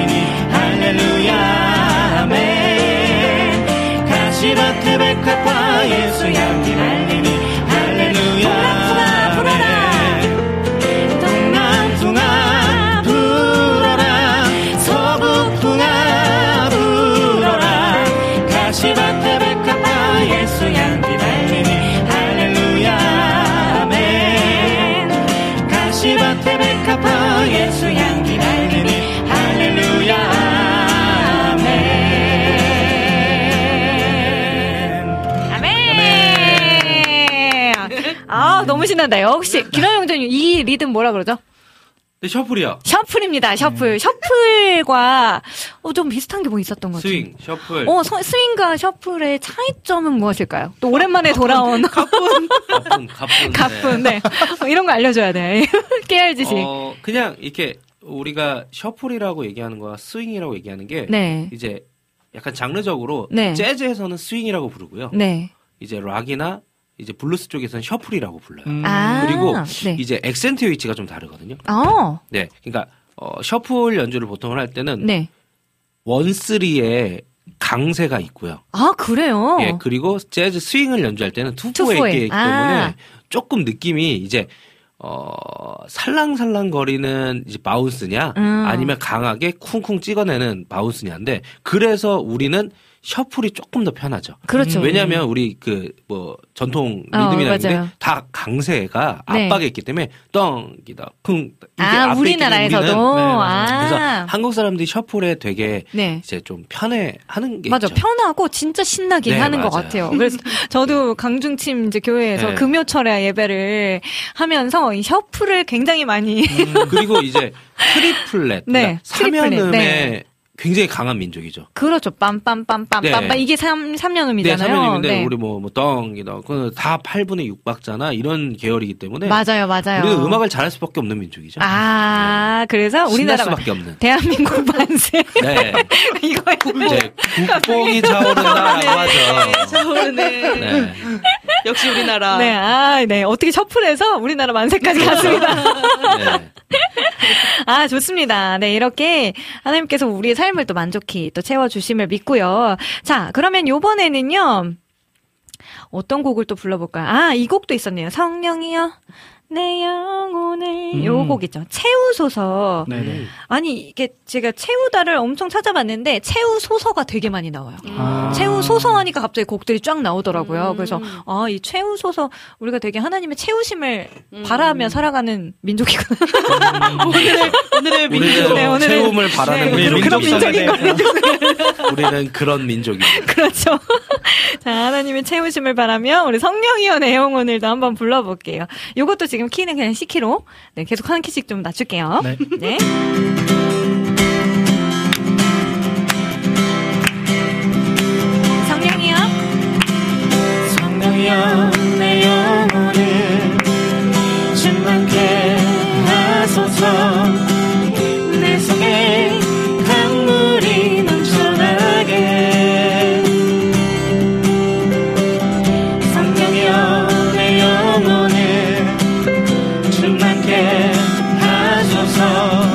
신난다 역시 김하영 전님 이 리듬 뭐라 그러죠? 네, shuffle이요. shuffle입니다. shuffle. shuffle과 어, 좀 비슷한 게 뭐 있었던 것 같아요. 스윙, shuffle. 어, 서- 스윙과 shuffle의 차이점은 무엇일까요? 또 오랜만에 돌아온 갑분, [laughs] 갑분, 갑분. 갑분, 네. 어, 이런 거 알려줘야 돼. [laughs] 깨알 지식. 어, 그냥 이렇게 우리가 shuffle이라고 얘기하는 거와 스윙이라고 얘기하는 게 네. 이제 약간 장르적으로 네. 재즈에서는 스윙이라고 부르고요. 네. 이제 락이나 이제 블루스 쪽에서는 shuffle이라고 불러요. 음. 아. 그리고 네. 이제 액센트 위치가 좀 다르거든요. 어, 네. 그러니까 어, shuffle 연주를 보통 할 때는 네. one three에 강세가 있고요. 아, 그래요? 예, 그리고 재즈 스윙을 연주할 때는 투포에 투포에. 있기 때문에 아. 조금 느낌이 이제 어 살랑살랑 거리는 이제 bounce냐 음. 아니면 강하게 쿵쿵 찍어내는 bounce냐인데 그래서 우리는 shuffle이 조금 더 편하죠. 그렇죠. 왜냐하면 우리 그 뭐 전통 어, 리듬이나 맞아요. 이런 게 다 강세가 네. 앞박에 있기 때문에 덩기덕 쿵 이게 아, 우리나라에서도? 네, 아. 그래서 한국 사람들이 shuffle에 되게 네. 이제 좀 편해 하는 게 맞아. 있죠. 편하고 진짜 신나긴 네, 하는 것 맞아요. 같아요. 그래서 [laughs] 저도 강중침 이제 교회에서 네. 금요철야 예배를 하면서 이 shuffle을 굉장히 많이 그리고 이제 triplet, [laughs] 네, 그러니까 triplet, 3연음의 네. 굉장히 강한 민족이죠. 그렇죠. 빰빰빰빰빰빰 네. 이게 삼 네, 삼년음이잖아요. 삼연임인데 우리 뭐, 뭐. 그건 다 8분의 6박자나 이런 계열이기 때문에 맞아요, 맞아요. 우리는 음악을 잘할 수밖에 없는 민족이죠. 아, 그래서 신날 우리나라 수밖에 없는. 대한민국 만세 네. [laughs] 이거 이제 국뽕이 차오른다라고 하죠. 차오르네. 네. 역시 우리나라. 네, 아, 네. 어떻게 셔플해서 우리나라 만세까지 갔습니다. 네. [laughs] 아, 좋습니다. 네, 이렇게 하나님께서 우리의 삶을 또 만족히 또 채워주심을 믿고요. 자, 그러면 요번에는요, 어떤 곡을 또 불러볼까요? 아, 이 곡도 있었네요. 성령이여, 내 영혼을. 요 음. 곡이죠. 채우소서. 네네. 아니, 이게 제가 채우다를 엄청 찾아봤는데, 채우소서가 되게 많이 나와요. 아. 채우소서 하니까 갑자기 곡들이 쫙 나오더라고요. 음. 그래서, 아, 이 채우소서, 우리가 되게 하나님의 채우심을 음. 바라며 살아가는 민족이구나. [laughs] 오늘의 민족. 우리는 네, 오늘은- 채움을 바라는 네, 우리 그런 민족인 걸로 [laughs] 우리는 그런 민족입니다. [laughs] 그렇죠. 자, 하나님의 채우심을 바라며 우리 성령이여 내 영혼을도 한번 불러볼게요. 요것도 지금 키는 그냥 C키로 네, 계속 한 키씩 좀 낮출게요. 네. 네. 성령이여 성령이여 하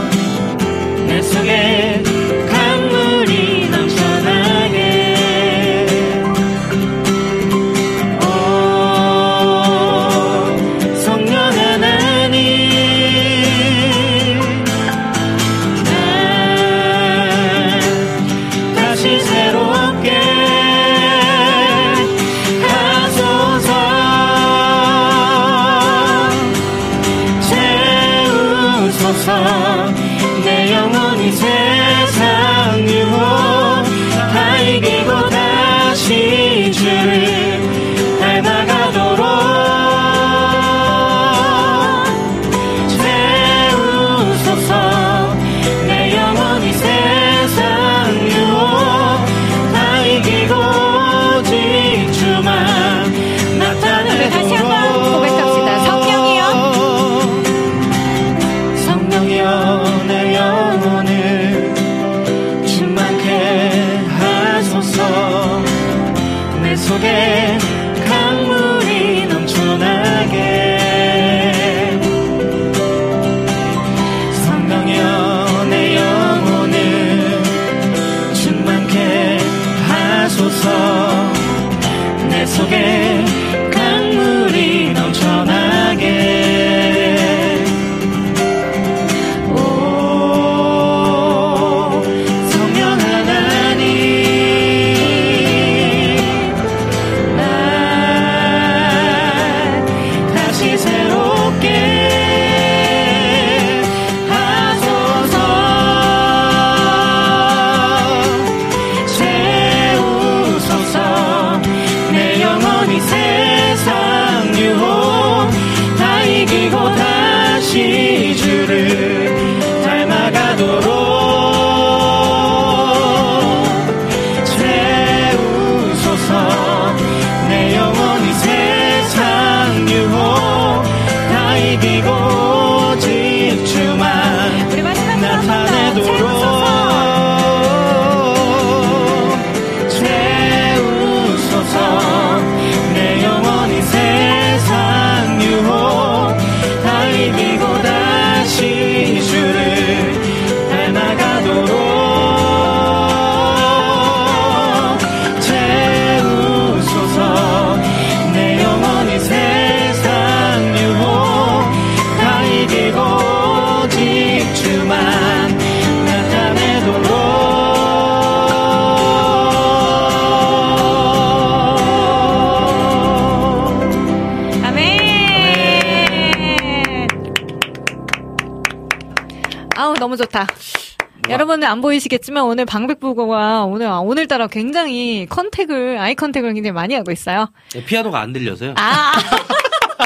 보이시겠지만 오늘 방백부고가 오늘 아, 오늘따라 굉장히 contact을 eye contact을 굉장히 많이 하고 있어요. 네, 피아노가 안 들려서요. 아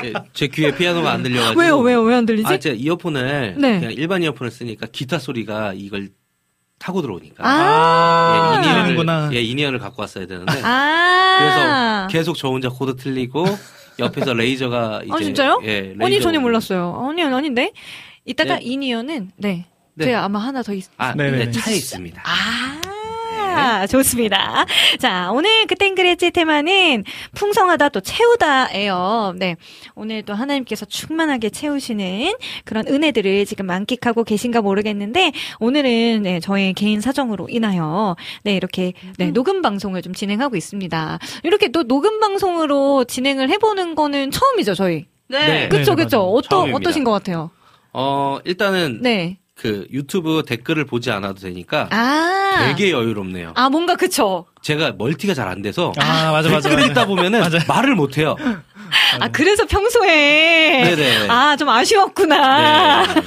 네, 제 귀에 피아노가 안 들려가지고. 왜요 왜요 왜 안 들리지? 아, 제가 이어폰을 네. 그냥 일반 이어폰을 쓰니까 기타 소리가 이걸 타고 들어오니까. 아. 예, 이니언이구나. 예, 갖고 왔어야 되는데. 아. 그래서 계속 저 혼자 코드 틀리고 옆에서 레이저가 이제 아, 진짜요? 예, 아니, 레이저 전혀 몰랐어요. 아니, 아닌데? 이따가 네. 이니어는, 네. 네. 제가 아마 하나 더 있, 아, 네네네. 네, 차에 있습니다. 아, 좋습니다. 자, 오늘 그땐 그랬지 테마는 풍성하다 또 채우다예요. 네. 오늘 또 하나님께서 충만하게 채우시는 그런 은혜들을 지금 만끽하고 계신가 모르겠는데 오늘은 네, 저의 개인 사정으로 인하여 네, 이렇게 네, 녹음 방송을 좀 진행하고 있습니다. 이렇게 또 녹음 방송으로 진행을 해 보는 거는 처음이죠, 저희. 네. 그쵸, 네, 그쵸. 맞아요. 어떠, 처음입니다. 어떠신 것 같아요? 어, 일단은 네. 그 유튜브 댓글을 보지 않아도 되니까 아. 되게 여유롭네요. 아, 뭔가 그쵸. 제가 멀티가 잘 안 돼서 아, 맞아, 맞아. 댓글 맞아. 읽다 보면은 [laughs] 맞아요. 말을 못 해요. 아, 그래서 평소에. 네네. 아, 좀 아쉬웠구나. 네.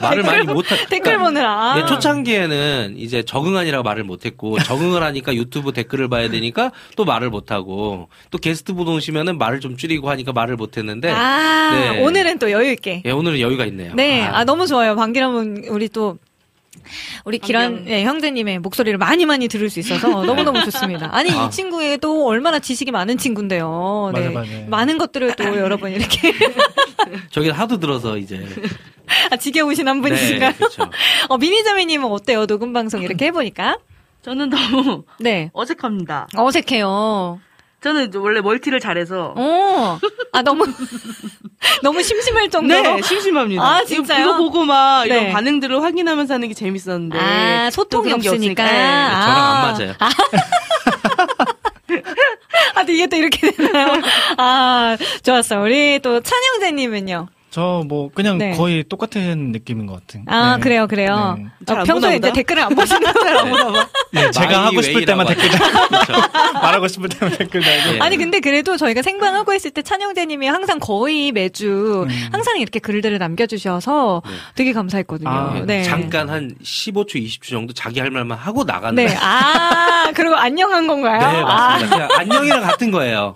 말을 많이 못 하. 댓글 보느라. 예, 초창기에는 이제 적응하니라고 말을 못 했고 적응을 하니까 유튜브 댓글을 봐야 되니까 또 말을 못 하고 또 게스트 분 오시면은 말을 좀 줄이고 하니까 말을 못 했는데 아, 네. 오늘은 또 여유있게. 예, 오늘은 여유가 있네요. 네, 아, 너무 좋아요. 방기람은 우리 또, 우리 기란 네, 형제님의 목소리를 많이 많이 들을 수 있어서 [laughs] 너무너무 좋습니다. 아니, 아. 이 친구의 또 얼마나 지식이 많은 친구인데요. 네. 맞아, 맞아. 많은 것들을 또 [laughs] 여러분 이렇게. [laughs] 저기 하도 들어서 이제 아, 지겨우신 한 분이신가요? 네, 그렇죠. 어, 미니자매님은 어때요? 녹음 방송 이렇게 해보니까? 저는 너무 네. 어색합니다. 어색해요. 저는 원래 멀티를 잘해서 어. 아, 너무, [laughs] 너무 심심할 정도로. 네 심심합니다. 아, 진짜요? 이거 보고 막 네. 이런 반응들을 확인하면서 하는 게 재밌었는데 아, 소통이 없으니까. 없으니까. 네. 아. 저랑 안 맞아요. 아, [laughs] 또 이게 또 이렇게 되나요? 아, 좋았어요. 우리 또 찬영재님은요? 저 뭐 그냥 네. 거의 똑같은 느낌인 것 같은. 아, 네. 그래요, 그래요. 네. 어, 평소에 이제? 댓글을 안 보시는 [laughs] 거예요. 네, 제가 말하고 싶을 때만 댓글 하죠. [laughs] 말하고 싶을 때만 댓글 달고. 예. 아니, 근데 그래도 저희가 생방하고 있을 때 찬 형제님이 항상 거의 매주 음. 항상 이렇게 글들을 남겨주셔서 네. 되게 감사했거든요. 아, 예, 네. 잠깐 한 15초, 20초 정도 자기 할 말만 하고 나가는. 네. 아, 그리고 안녕한 건가요? 네, 맞습니다. 그냥 안녕이랑 같은 거예요.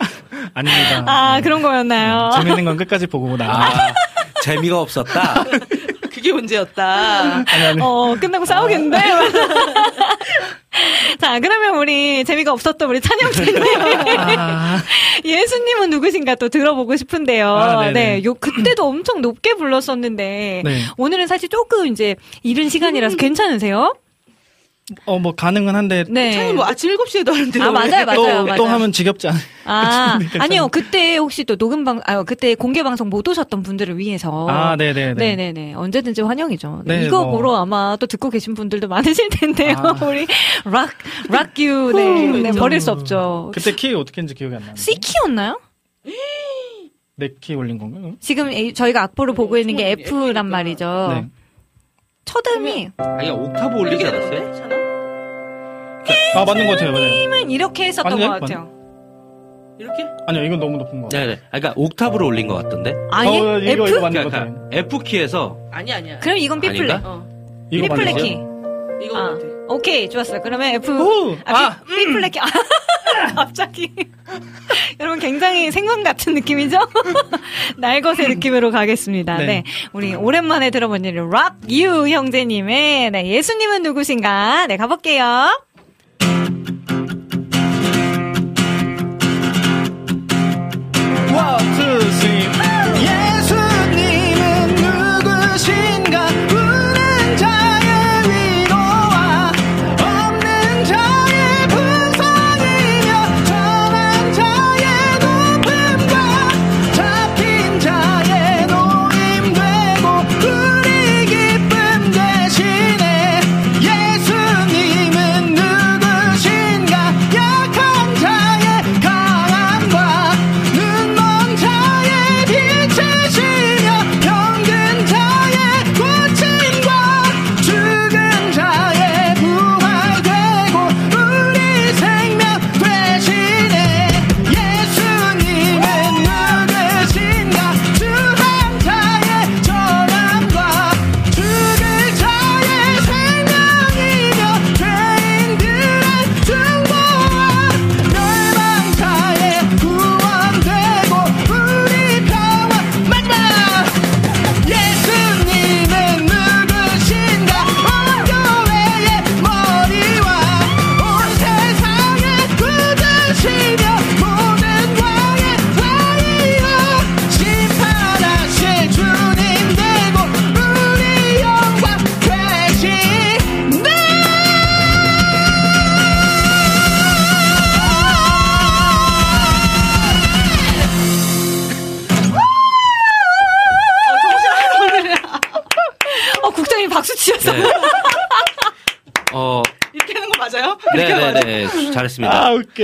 아닙니다. 아, 아, 네. 그런 거였나요? 재밌는 건 끝까지 보고 나. 아, 재미가 없었다. [laughs] 그게 문제였다. 아니 아니. 어, 끝나고 싸우겠는데? [laughs] 자, 그러면 우리 재미가 없었던 우리 찬영재님. 아, 예수님은 누구신가 또 들어보고 싶은데요. 아. 네. 요, 그때도 엄청 높게 불렀었는데. 네. 오늘은 사실 조금 이제 이른 시간이라서 괜찮으세요? 어 뭐 가능은 한데 네. 찬이 뭐 아침 7시에도 하는데 아, 맞아요, 맞아요. 또, 맞아요. 또 하면 지겹지 않아요? 아, [laughs] 괜찮은데, 아니요. 그때 혹시 또 녹음 방, 아, 그때 공개 방송 못 오셨던 분들을 위해서. 아, 네네네. 네네네. 언제든지 환영이죠. 네, 네, 이거 뭐. 보러 아마 또 듣고 계신 분들도 많으실 텐데요. 아. [laughs] 우리 락, 락유, 네, 네, 버릴 수 없죠. 그때 키 어떻게 했는지 기억이 안 나는데. C키였나요? 네키 올린 건가요? 지금 A- 저희가 악보를 보고 있는 게 F란 말이죠. 네. 첫 음이 아니, 옥타브 올리지 않았어요? 아 맞는 것 같아요. 맞아요. 힘은 이렇게 했었던 맞네? 것 같아요. 이렇게? 아니요 이건 너무 높은 거. 같아요. 네, 네. 아, 그러니까 옥타브로 올린 것 같던데. 아예? 어, 이거, F? 이거 맞는 것 그러니까 같아요. F 키에서 아니 아니야. 그럼 이건 B 플랫. 아닌가? 어. 이거 B 플랫 맞는 키. 거예요? 이거 아, 같아. 오케이, 좋았어요. 그러면 F. 오! 아, 아, B, B 플랫 키. 아, [laughs] 갑자기. [laughs] 여러분 굉장히 생선 같은 느낌이죠? [laughs] 날것의 느낌으로 가겠습니다. 네. 네. 우리 오랜만에 들어본 일, 락 유 형제님의, 네, 예수님은 누구신가? 네, 가볼게요. 원, 투, 쓰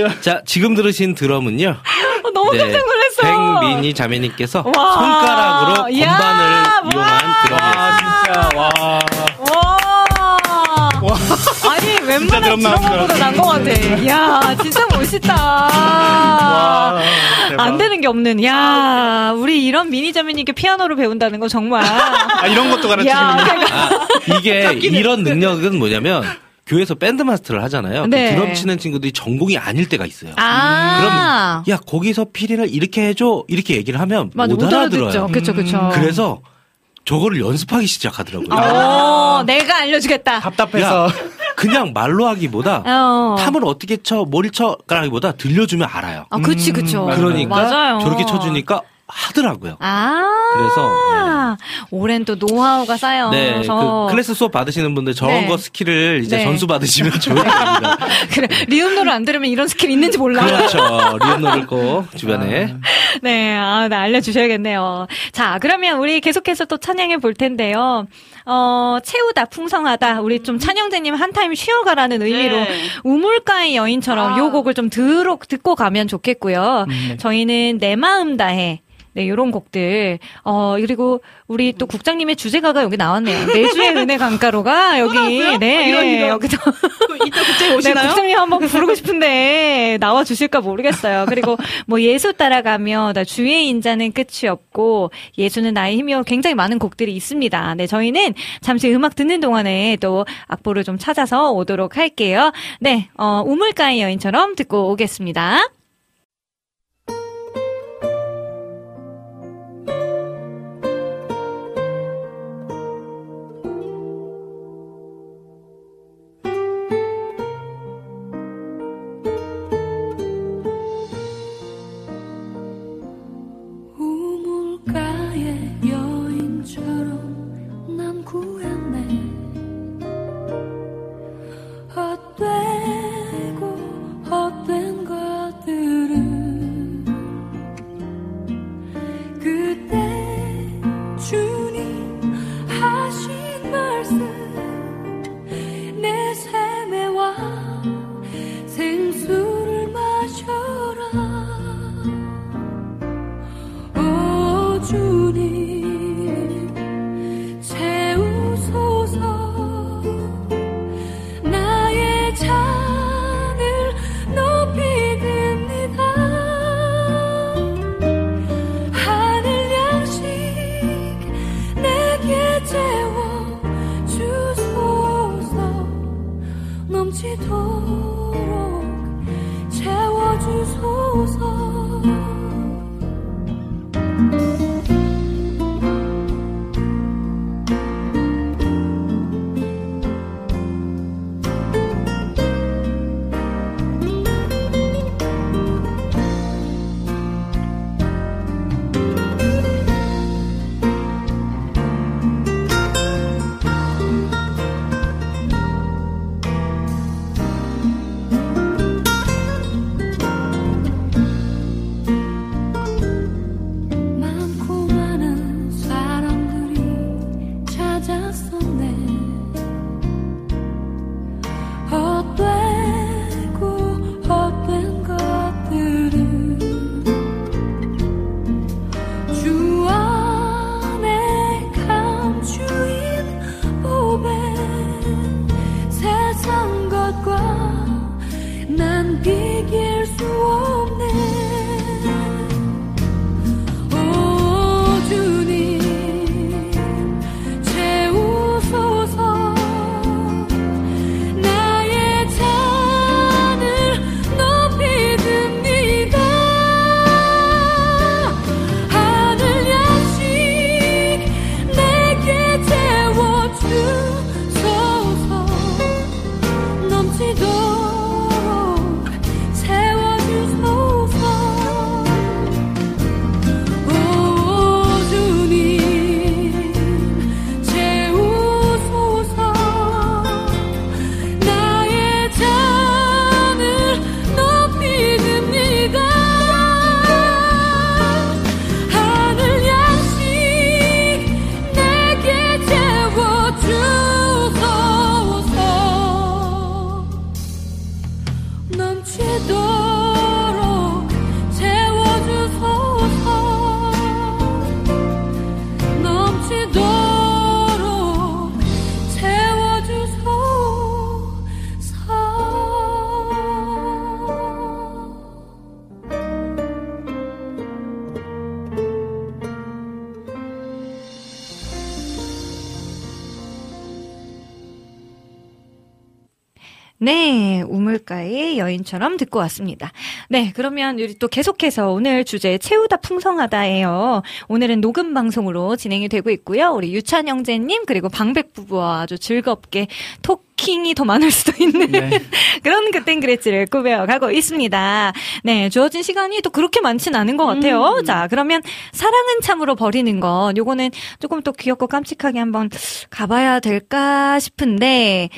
웃겨. 자, 지금 들으신 드럼은요. 어, 너무 네, 깜짝 놀랐어. 백민희 자매님께서 와. 손가락으로 야, 건반을 이용한 아, 드럼이었습니다. 진짜, 와. 와. 아니, 웬만한 드럼 나온 줄 드럼보다 난 것 같아. 야, 진짜 멋있다. 와, 대박. 안 되는 게 없는. 야, 우리 이런 미니 자매님께 피아노를 배운다는 거 정말. 아, 이런 것도 가르치는군요. 야, 그러니까 아, 이게 [laughs] 이런 능력은 뭐냐면 교회에서 밴드 마스터를 하잖아요. 그 네. 드럼 치는 친구들이 전공이 아닐 때가 있어요. 아. 야 거기서 피리를 이렇게 해줘 이렇게 얘기를 하면 맞아, 못, 못 알아들어요. 그쵸, 그쵸. 그래서 저거를 연습하기 시작하더라고요. 어, 내가 알려주겠다. 답답해서. 야, 그냥 말로 하기보다 [laughs] 어. 탐을 어떻게 쳐, 뭘 쳐라기보다 들려주면 알아요. 아, 그치, 그쵸. 그러니까 맞아요. 저렇게 쳐주니까 하더라고요. 아. 그래서, 오랜 또 노하우가 쌓여서. 네, 그 클래스 수업 받으시는 분들 저런 네. 거 스킬을 이제 네. 전수 받으시면 [laughs] 좋을 겁니다. 그래, 리음노를 안 들으면 이런 스킬 있는지 몰라. 그렇죠. 리음노를 꼭 주변에. 네, 아, 네, 알려주셔야겠네요. 자, 그러면 우리 계속해서 또 찬양해 볼 텐데요. 어, 채우다, 풍성하다. 우리 좀 찬 형제님 한 타임 쉬어가라는 의미로 네. 우물가의 여인처럼 아. 요 곡을 좀 들어, 듣고 가면 좋겠고요. 저희는 내 마음 다해. 네, 요런 곡들. 어, 그리고 우리 또 국장님의 주제가가 여기 나왔네요. 내주의 은혜 강가로가 [laughs] 여기. 네, 아, 이런, 이런. 여기도. 이따 국장이 네, 오시나요? 국장님 한번 부르고 싶은데 나와 주실까 모르겠어요. 그리고 뭐 예수 따라가며 나 주의 인자는 끝이 없고 예수는 나의 힘이요 굉장히 많은 곡들이 있습니다. 네, 저희는 잠시 음악 듣는 동안에 또 악보를 좀 찾아서 오도록 할게요. 네, 어, 우물가의 여인처럼 듣고 오겠습니다. 여인처럼 듣고 왔습니다. 네, 그러면 우리 또 계속해서 오늘 주제 채우다 풍성하다예요. 오늘은 녹음 방송으로 진행이 되고 있고요. 우리 유찬 형제님 그리고 방백 부부와 아주 즐겁게 토킹이 더 많을 수도 있는 네. [laughs] 그런 그땐 그랬지를 꾸며가고 있습니다. 네, 주어진 시간이 또 그렇게 많진 않은 것 같아요. 자, 그러면 사랑은 참으로 버리는 것 요거는 조금 또 귀엽고 깜찍하게 한번 가봐야 될까 싶은데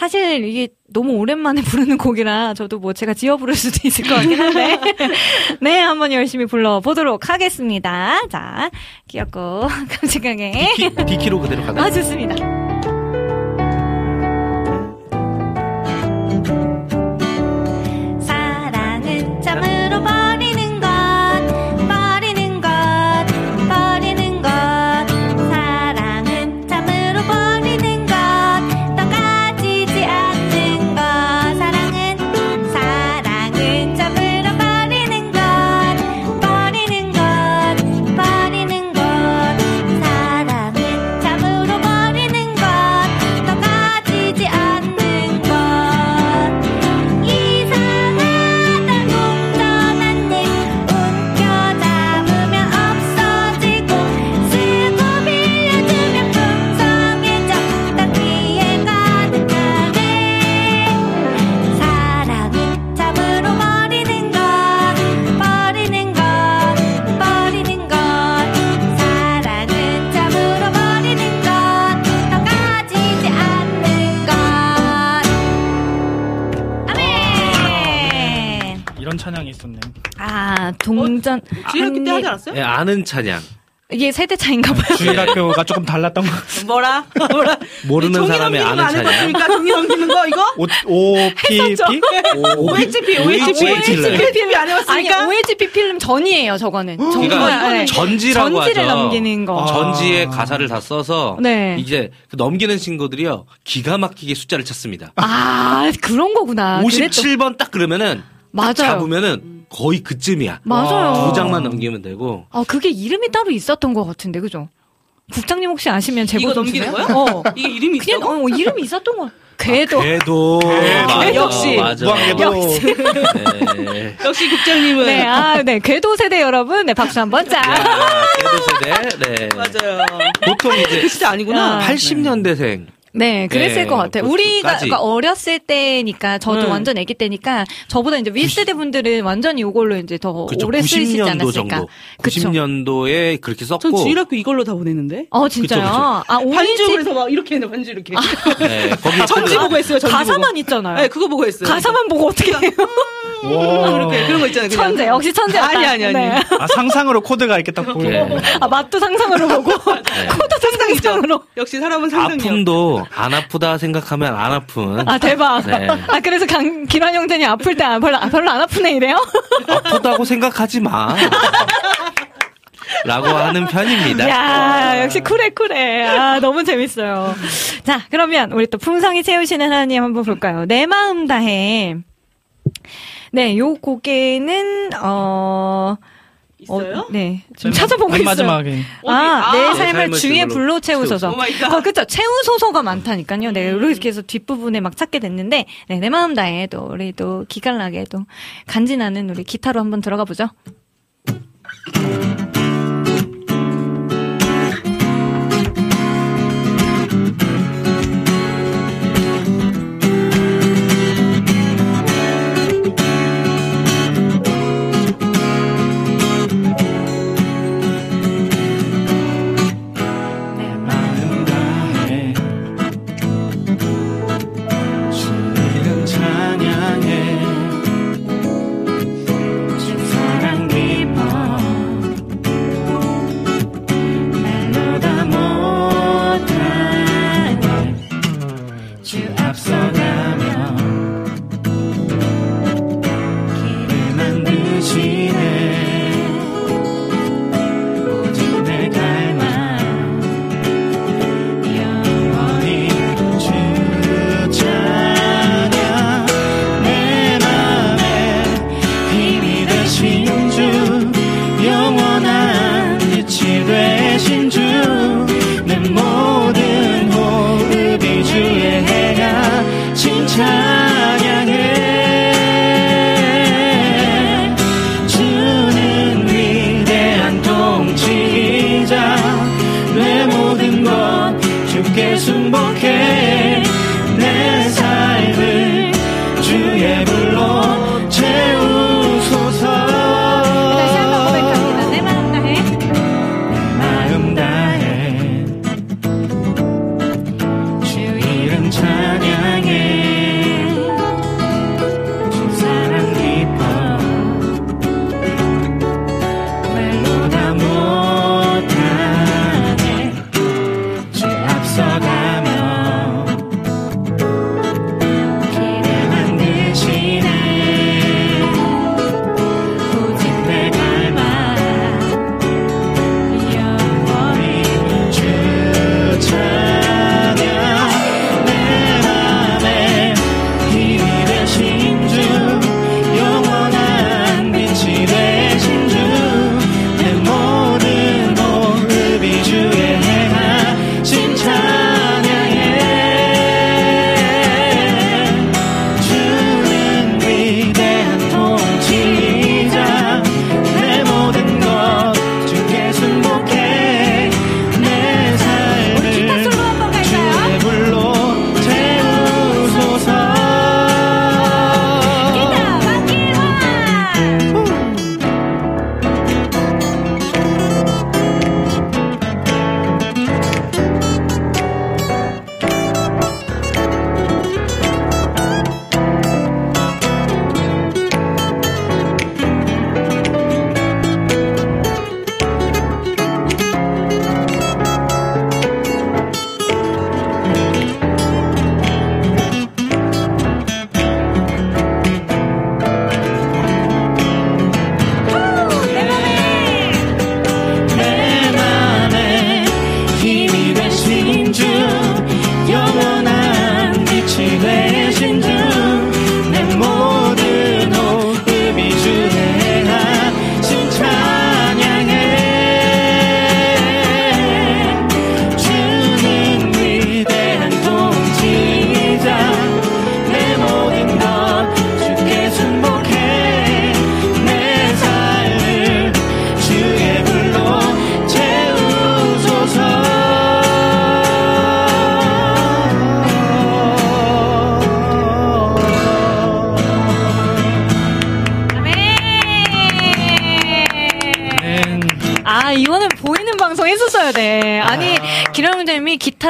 사실 이게 너무 오랜만에 [laughs] 부르는 곡이라 저도 뭐 제가 지어 부를 수도 있을 것 같긴 한데 [laughs] 네 한번 열심히 불러보도록 하겠습니다. 자 귀엽고 [laughs] 깜찍하게 비, 비키로 그대로 가다. 아 좋습니다. 동전 주일학 그때 한 하지 예- 않았어요? 예, 아는 찬양. 이게 세대 차인가 봐요. 주일학교가 조금 달랐던 거. 뭐라? 뭐라? 모르는 넘기는 아는 찬양. 해봤습니까? 종이 넘기는 거 이거? 오, OPP? OHP, OHP. OHP 안 아니 해봤습니까? OHP 필름 전이에요 저거는. 그러니까 네. 전지라고 전지를 하죠. 넘기는 거. 전지에 가사를 다 써서 네. 이제 그 넘기는 친구들이요 기가 막히게 숫자를 찾습니다. 아 그런 거구나. 그랬던- 57번 딱 그러면은 맞아요. 잡으면은 거의 그쯤이야. 맞아요. 두 장만 넘기면 되고. 아 그게 이름이 따로 있었던 것 같은데 그죠? 국장님 혹시 아시면 제보 이거 좀 넘기는 주세요. 거야? 어. 이게 이름이 그냥? 어, 이름이 있었던 거. 궤도. 궤도. 맞아, 역시. 맞아. 무한궤도. 네. 역시 국장님은 네, 아, 네, 궤도 세대 여러분, 네, 박수 한번 짜. 야, 궤도 세대. 네. 맞아요. 보통 이제 그 시대 아니구나. 아. 80년대생. 네, 그랬을 네, 것 같아요. 그 우리가. 그러니까 어렸을 때니까 저도 네. 완전 아기 때니까 저보다 이제 윗세대 분들은 완전히 이걸로 이제 더 그쵸. 오래 쓰시지 90년도 않았을까. 정도. 그쵸. 90년도에 그렇게 썼고. 전 주일학교 이걸로 다 보냈는데. 어, 진짜요? 그쵸, 그쵸. 아, 반주 그래서 막 이렇게 했네 반주 이렇게. 네, 거기 전지 보고 했어요. 전지 가사만 보고. 있잖아요. 네, 그거 보고 했어요. 가사만 보고 어떻게 해요? 와. 그렇게 그런 거 있잖아요. 그냥. 천재, 역시 천재였다. 아니 아니 아니. 네. 아, 상상으로 코드가 이렇게 딱 보여. 네. 아, 맛도 상상으로 보고, 코도 상상으로. 역시 사람은 상상력. 아픔도 안 아프다 생각하면 안 아픈. 아, 대박. 네. 아, 그래서 강, 기란 형제님 아플 때 아, 별로, 아, 별로 안 아프네, 이래요? 아프다고 생각하지 마. 라고 하는 편입니다. 야 역시 쿨해, 쿨해. 아, 너무 재밌어요. 자, 그러면 우리 또 풍성이 채우시는 하나님 한번 볼까요? 내 마음 다해. 네, 요 곡에는, 어, 있어요? 어, 네. 지금 맨- 찾아보고 맨 있어요. 마지막에. 아, 아, 내내 삶을 주로 불로 채우소서. 어, 그쵸. 채우소서가 많다니까요. 네, 이렇게 해서 뒷부분에 막 찾게 됐는데, 네, 내 마음 다해. 또, 우리 또 기깔나게 또 간지나는 우리 기타로 한번 들어가 보죠.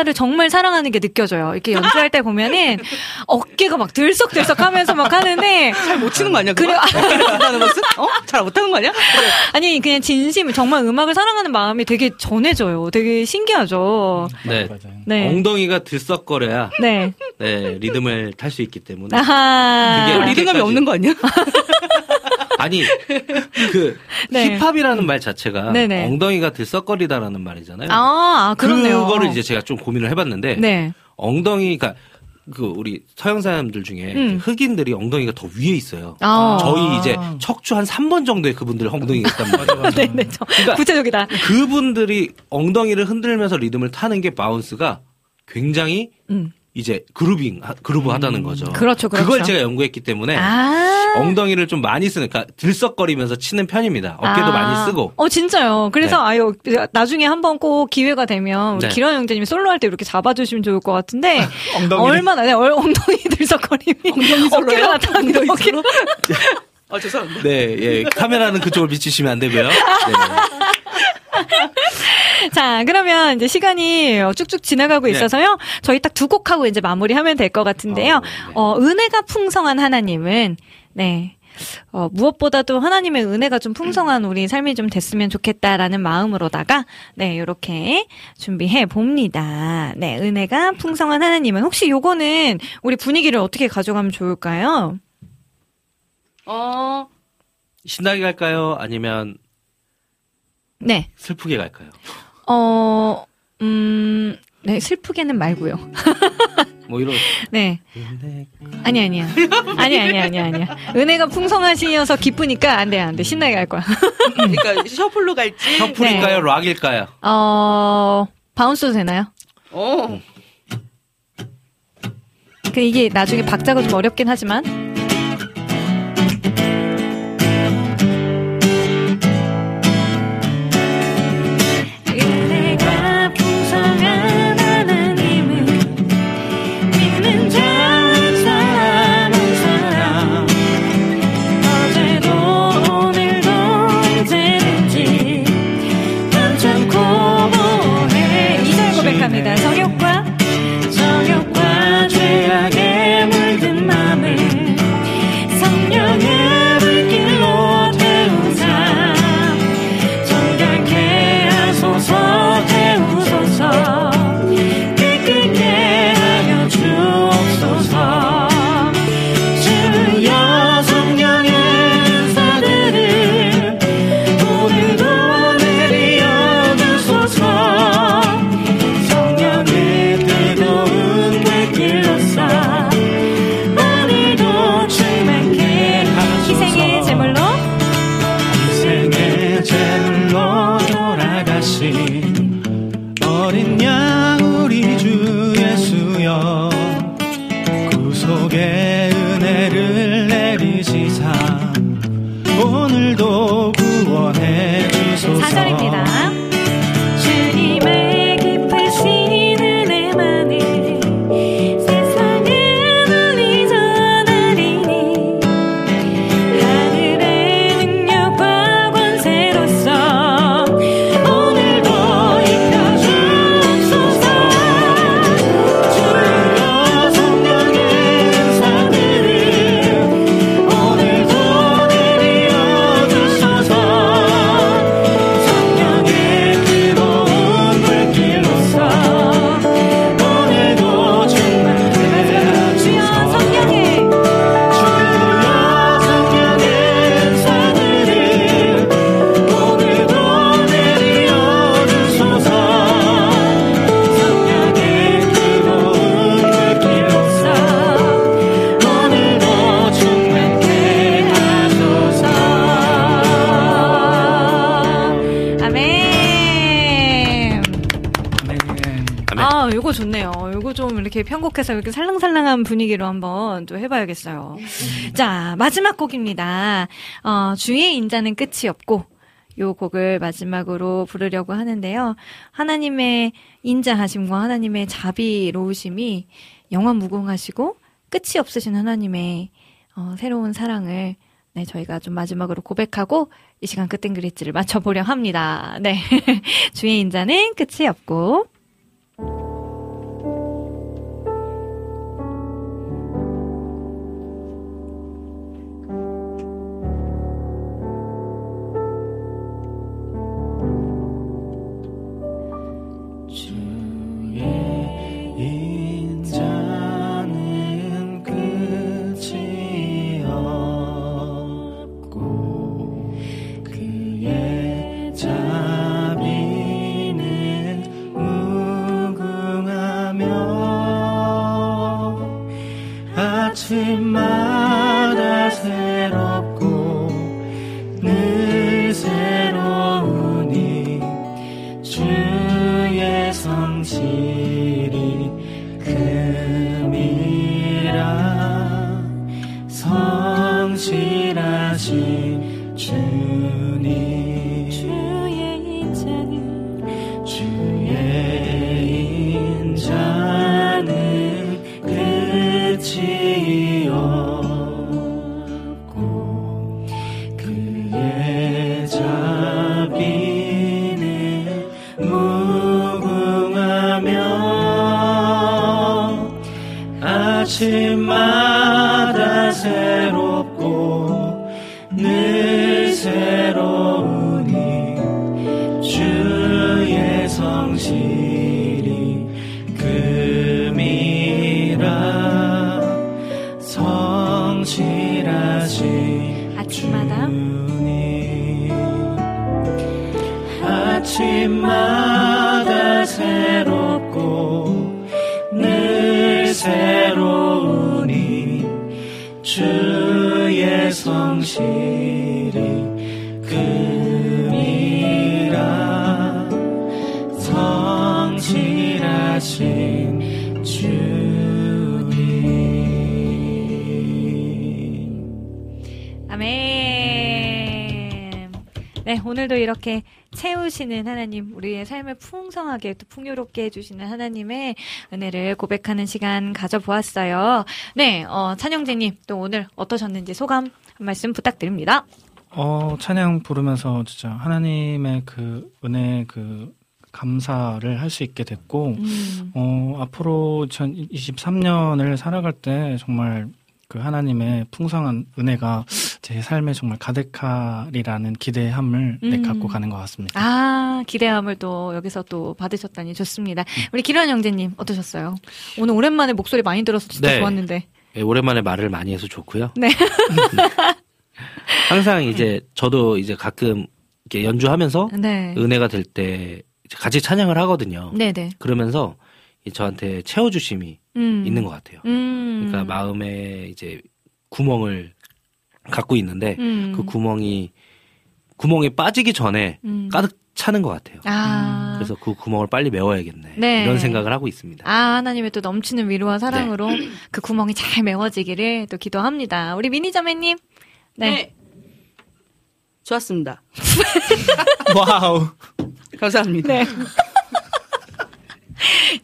기타를 정말 사랑하는 게 느껴져요. 이렇게 연주할 때 보면은 어깨가 막 들썩들썩 하면서 막 하는데. 잘 못 치는 거 아니야? 그래? 못하는 [laughs] 것은? 어? 잘 못하는 거 아니야? 아니, 그냥 진심, 정말 음악을 사랑하는 마음이 되게 전해져요. 되게 신기하죠. 네. 네. 엉덩이가 들썩거려야 네. 네, 리듬을 탈 수 있기 때문에 아하. 그게 리듬감이 없는 거 아니야? [laughs] 아니 그 네. 힙합이라는 말 자체가 네네. 엉덩이가 들썩거리다라는 말이잖아요. 아, 아, 그렇네요. 그거를 이제 제가 좀 고민을 해봤는데 네. 엉덩이가 그 우리 서양 사람들 중에 음. 흑인들이 엉덩이가 더 위에 있어요. 아. 저희 이제 척추 한 3번 정도의 그분들 엉덩이가 있단 말이에요. [laughs] 네네. 저, 그러니까 구체적이다. 그분들이 엉덩이를 흔들면서 리듬을 타는 게 bounce가 굉장히 음. 이제 grooving 하- 그루브 하다는 거죠. 그렇죠, 그렇죠. 걸 제가 연구했기 때문에 아. 엉덩이를 좀 많이 쓰는 그러니까 들썩거리면서 치는 편입니다. 어깨도 아. 많이 쓰고. 어, 진짜요. 그래서 네. 아유, 나중에 한번 꼭 기회가 되면 네. 길환 형제님이 솔로 할 때 이렇게 잡아주시면 좋을 것 같은데. [laughs] 얼마나, 네, 얼- 엉덩이 [laughs] 들썩거림이. 엉덩이 솔로요? 어깨가 어깨. 솔로? [laughs] 아, 죄송합니다. 네, 예. 카메라는 그쪽을 비치시면 안 되고요. 네. 자, 그러면 이제 시간이 어, 쭉쭉 지나가고 네. 있어서요. 저희 딱 두 곡 하고 이제 마무리하면 될 것 같은데요. 어, 네. 어, 은혜가 풍성한 하나님은, 네. 어, 무엇보다도 하나님의 은혜가 좀 풍성한 우리 삶이 좀 됐으면 좋겠다라는 마음으로다가, 네, 요렇게 준비해 봅니다. 네, 은혜가 풍성한 하나님은 혹시 요거는 우리 분위기를 어떻게 가져가면 좋을까요? 어, 신나게 갈까요? 아니면 네, 슬프게 갈까요? 어, 음, 네, 슬프게는 말고요. [laughs] 뭐 이런. 네. 네. 아니 아니야. 아니 아니 아니 아니야. 은혜가 풍성하시어서 기쁘니까 안 돼, 안 돼. 신나게 갈 거야. 그러니까 [laughs] 셔플로 갈지. 셔플일까요? 락일까요? 어, 바운스도 되나요? 어. 그 이게 나중에 박자가 좀 어렵긴 하지만 좋네요. 이거 좀 이렇게 편곡해서 이렇게 살랑살랑한 분위기로 한번 또 해봐야겠어요. 자, 마지막 곡입니다. 어, 주의 인자는 끝이 없고, 요 곡을 마지막으로 부르려고 하는데요. 하나님의 인자하심과 하나님의 자비로우심이 영원 무궁하시고 끝이 없으신 하나님의 어, 새로운 사랑을 네, 저희가 좀 마지막으로 고백하고 이 시간 끝땡그리지를 맞춰보려 합니다. 네. [laughs] 주의 인자는 끝이 없고. 아 오늘도 이렇게 채우시는 하나님, 우리의 삶을 풍성하게 또 풍요롭게 해주시는 하나님의 은혜를 고백하는 시간 가져보았어요. 네, 어, 찬영재님, 또 오늘 어떠셨는지 소감 한 말씀 부탁드립니다. 어, 찬양 부르면서 진짜 하나님의 그 은혜 그 감사를 할 수 있게 됐고, 음, 어, 앞으로 2023년을 살아갈 때 정말 그 하나님의 풍성한 은혜가 제 삶에 정말 가득하리라는 기대함을 네, 음. 갖고 가는 것 같습니다. 아, 기대함을 또 여기서 또 받으셨다니 좋습니다. 우리 기란 형제님, 어떠셨어요? 오늘 오랜만에 목소리 많이 들어서 진짜 네. 좋았는데. 예, 오랜만에 말을 많이 해서 좋고요. 네. [laughs] 항상 이제 저도 이제 가끔 이렇게 연주하면서 네. 은혜가 될 때 같이 찬양을 하거든요. 네네. 그러면서 이 저한테 채워주심이 음. 있는 것 같아요. 음. 그러니까 마음에 이제 구멍을 갖고 있는데 음. 그 구멍이 구멍에 빠지기 전에 음. 가득 차는 것 같아요. 아. 그래서 그 구멍을 빨리 메워야겠네. 네. 이런 생각을 하고 있습니다. 아, 하나님의 또 넘치는 위로와 사랑으로 [clears throat] 그 구멍이 잘 메워지기를 또 기도합니다. 우리 민희 자매님. 네. 네. 좋았습니다. [laughs] 와우. 감사합니다. 네. [laughs]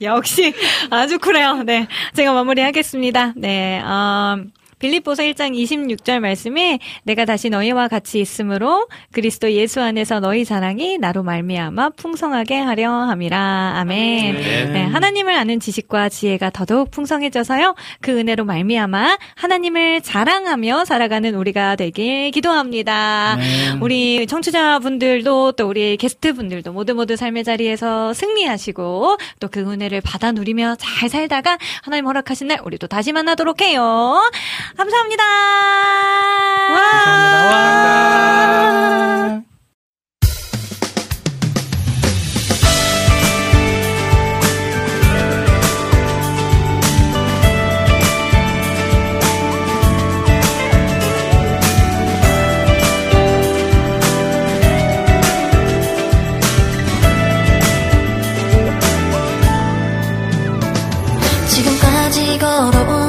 역시 아주 쿨해요. 네. 제가 마무리하겠습니다. 네. 어, 빌립보서 1장 26절 말씀에 내가 다시 너희와 같이 있으므로 그리스도 예수 안에서 너희 사랑이 나로 말미암아 풍성하게 하려 함이라. 아멘. 아멘. 네, 하나님을 아는 지식과 지혜가 더더욱 풍성해져서요. 그 은혜로 말미암아 하나님을 자랑하며 살아가는 우리가 되길 기도합니다. 아멘. 우리 청취자분들도 또 우리 게스트분들도 모두 모두 삶의 자리에서 승리하시고 또 그 은혜를 받아 누리며 잘 살다가 하나님 허락하신 날 우리 또 다시 만나도록 해요. 감사합니다. 와~ 감사합니다. 와~ 지금까지 걸어온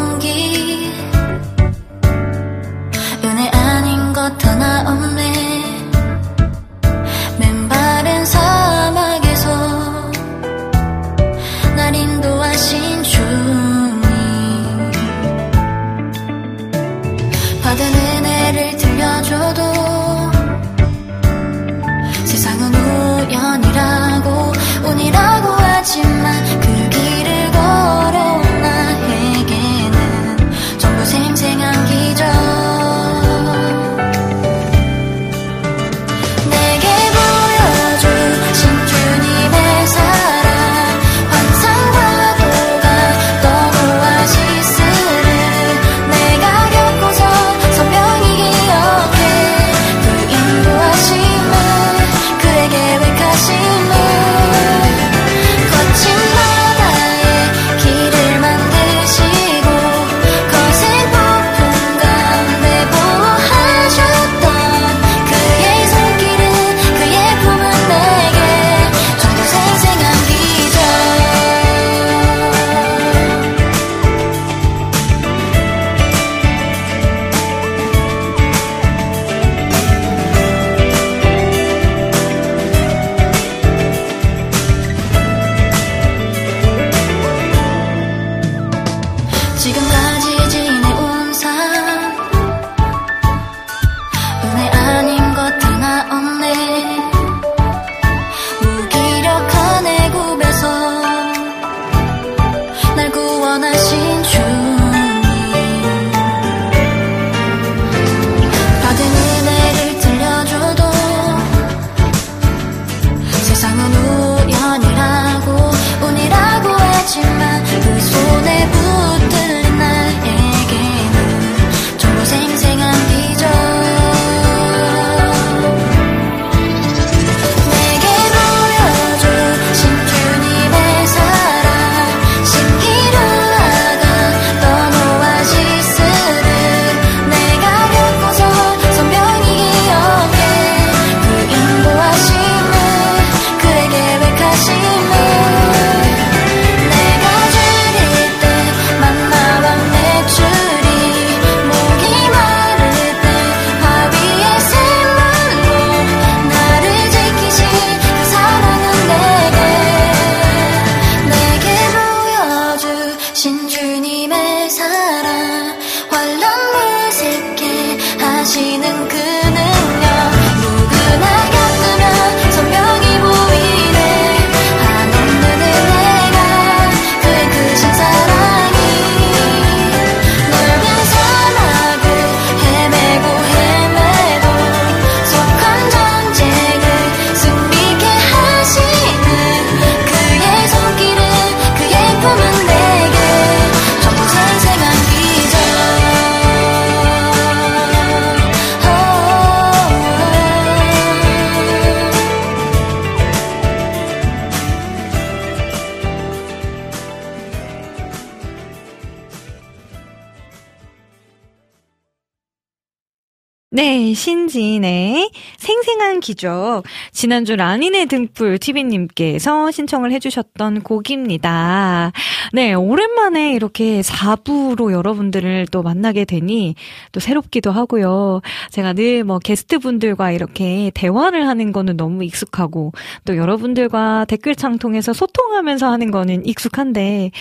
네, 신지인의 생생한 기적. 지난주 라니네 등불 TV님께서 신청을 해주셨던 곡입니다. 네, 오랜만에 이렇게 4부로 여러분들을 또 만나게 되니 또 새롭기도 하고요. 제가 늘 뭐 게스트분들과 이렇게 대화를 하는 거는 너무 익숙하고 또 여러분들과 댓글창 통해서 소통하면서 하는 거는 익숙한데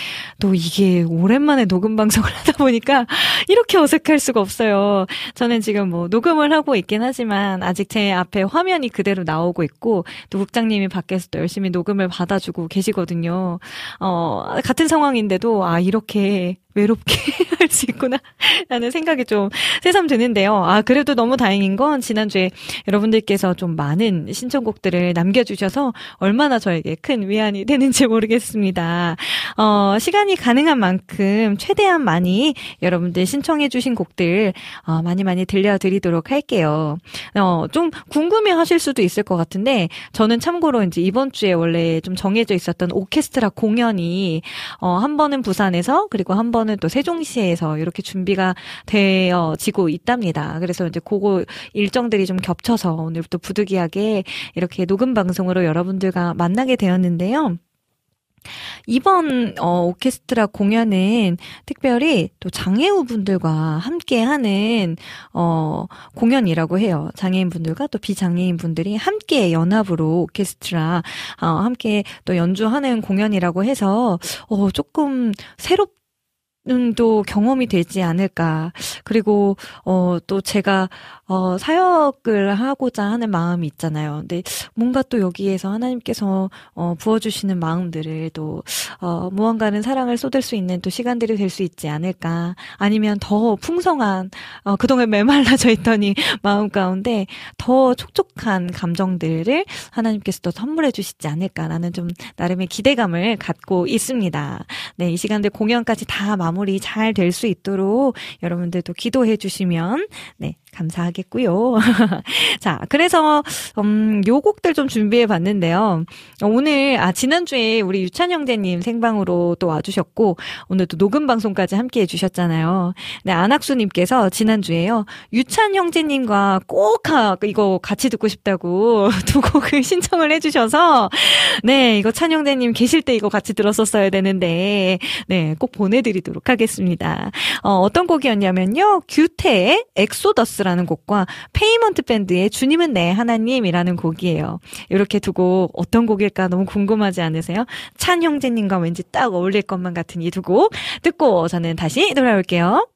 또 이게 오랜만에 녹음 방송을 하다 보니까 이렇게 어색할 수가 없어요. 저는 지금 뭐 녹음을 하고 있긴 하지만 아직 제 앞에 화면이 그대로 나오고 있고 또 국장님이 밖에서 또 열심히 녹음을 받아주고 계시거든요. 어, 같은 상황인데도 아, 이렇게 외롭게 [laughs] 할 수 있구나 라는 생각이 좀 새삼 드는데요. 아 그래도 너무 다행인 건 지난주에 여러분들께서 좀 많은 신청곡들을 남겨주셔서 얼마나 저에게 큰 위안이 되는지 모르겠습니다. 어, 시간이 가능한 만큼 최대한 많이 여러분들 신청해주신 곡들 어, 많이 많이 들려드리도록 할게요. 어, 좀 궁금해하실 수도 있을 것 같은데 저는 참고로 이제 이번 주에 원래 좀 정해져 있었던 오케스트라 공연이 어, 한 번은 부산에서 그리고 한번 은 또 세종시에서 이렇게 준비가 되어지고 있답니다. 그래서 이제 그거 일정들이 좀 겹쳐서 오늘부터 부득이하게 이렇게 녹음 방송으로 여러분들과 만나게 되었는데요. 이번 어, 오케스트라 공연은 특별히 또 장애우 분들과 함께 하는 어, 공연이라고 해요. 장애인 분들과 또 비장애인 분들이 함께 연합으로 오케스트라 어, 함께 또 연주하는 공연이라고 해서 어, 조금 새롭 또 경험이 되지 않을까. 그리고, 어, 또 제가, 어, 사역을 하고자 하는 마음이 있잖아요. 근데 뭔가 또 여기에서 하나님께서, 어, 부어주시는 마음들을 또, 어, 무언가는 사랑을 쏟을 수 있는 또 시간들이 될 수 있지 않을까. 아니면 더 풍성한, 어, 그동안 메말라져 있더니 [laughs] 마음 가운데 더 촉촉한 감정들을 하나님께서 또 선물해 주시지 않을까라는 좀 나름의 기대감을 갖고 있습니다. 네, 이 시간들 공연까지 다 마무리 잘 될 수 있도록 여러분들도 기도해 주시면, 네, 감사하겠고요. [laughs] 자, 그래서 음, 요 곡들 좀 준비해 봤는데요. 오늘 아 지난주에 우리 유찬 형제님 생방으로 또 와주셨고 오늘 또 녹음 방송까지 함께 해주셨잖아요. 네, 안학수님께서 지난주에요 유찬 형제님과 꼭 하, 이거 같이 듣고 싶다고 [laughs] 두 곡을 신청을 해주셔서 네, 이거 찬 형제님 계실 때 이거 같이 들었었어야 되는데 네, 꼭 보내드리도록 하겠습니다. 어, 어떤 곡이었냐면요, 규태의 엑소더스 라는 곡과 페이먼트 밴드의 주님은 내 하나님이라는 곡이에요. 이렇게 두 곡 어떤 곡일까 너무 궁금하지 않으세요? 찬 형제님과 왠지 딱 어울릴 것만 같은 이 두 곡 듣고 저는 다시 돌아올게요.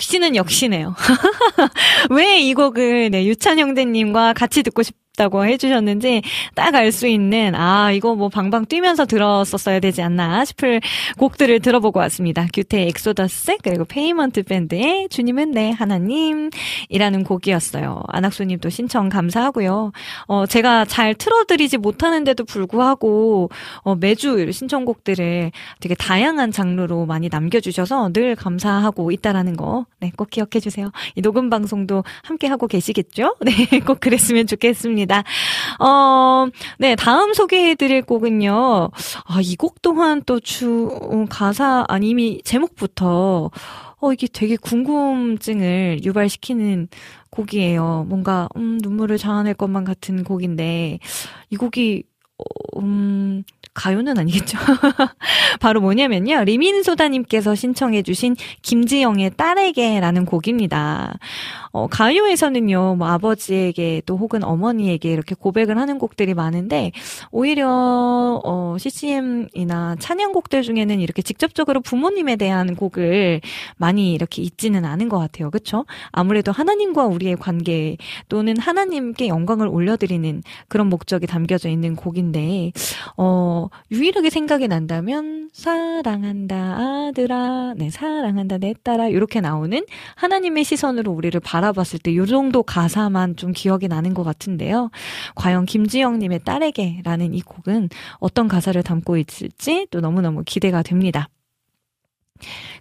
역시는 역시네요. [laughs] 왜 이 곡을 네, 유찬 형제님과 같이 듣고 싶 다고 해주셨는지 딱 알 수 있는 아 이거 뭐 방방 뛰면서 들었었어야 되지 않나 싶을 곡들을 들어보고 왔습니다. 규태 엑소더스 그리고 페이먼트 밴드의 주님은 내 하나님이라는 곡이었어요. 안학수님도 신청 감사하고요. 어 제가 잘 틀어드리지 못하는데도 불구하고 어, 매주 신청곡들을 되게 다양한 장르로 많이 남겨주셔서 늘 감사하고 있다라는 거, 네, 꼭 기억해 주세요. 이 녹음 방송도 함께 하고 계시겠죠? [laughs] 네, 꼭 그랬으면 좋겠습니다. 어, 네, 다음 소개해 드릴 곡은요. 아, 이 곡 또한 또 주, 어, 가사, 아니, 이미 제목부터 어, 이게 되게 궁금증을 유발시키는 곡이에요. 뭔가, 음, 눈물을 자아낼 것만 같은 곡인데, 이 곡이, 어, 음, 가요는 아니겠죠? [laughs] 바로 뭐냐면요. 리민소다님께서 신청해주신 김지영의 딸에게라는 곡입니다. 어, 가요에서는요, 뭐 아버지에게 또 혹은 어머니에게 이렇게 고백을 하는 곡들이 많은데, 오히려, 어, CCM이나 찬양곡들 중에는 이렇게 직접적으로 부모님에 대한 곡을 많이 이렇게 잊지는 않은 것 같아요. 그쵸? 아무래도 하나님과 우리의 관계 또는 하나님께 영광을 올려드리는 그런 목적이 담겨져 있는 곡인 데, 어, 유일하게 생각이 난다면, 사랑한다, 아들아, 네, 사랑한다, 내 딸아, 이렇게 나오는 하나님의 시선으로 우리를 바라봤을 때 요 정도 가사만 좀 기억이 나는 것 같은데요. 과연 김지영님의 딸에게 라는 이 곡은 어떤 가사를 담고 있을지 또 너무너무 기대가 됩니다.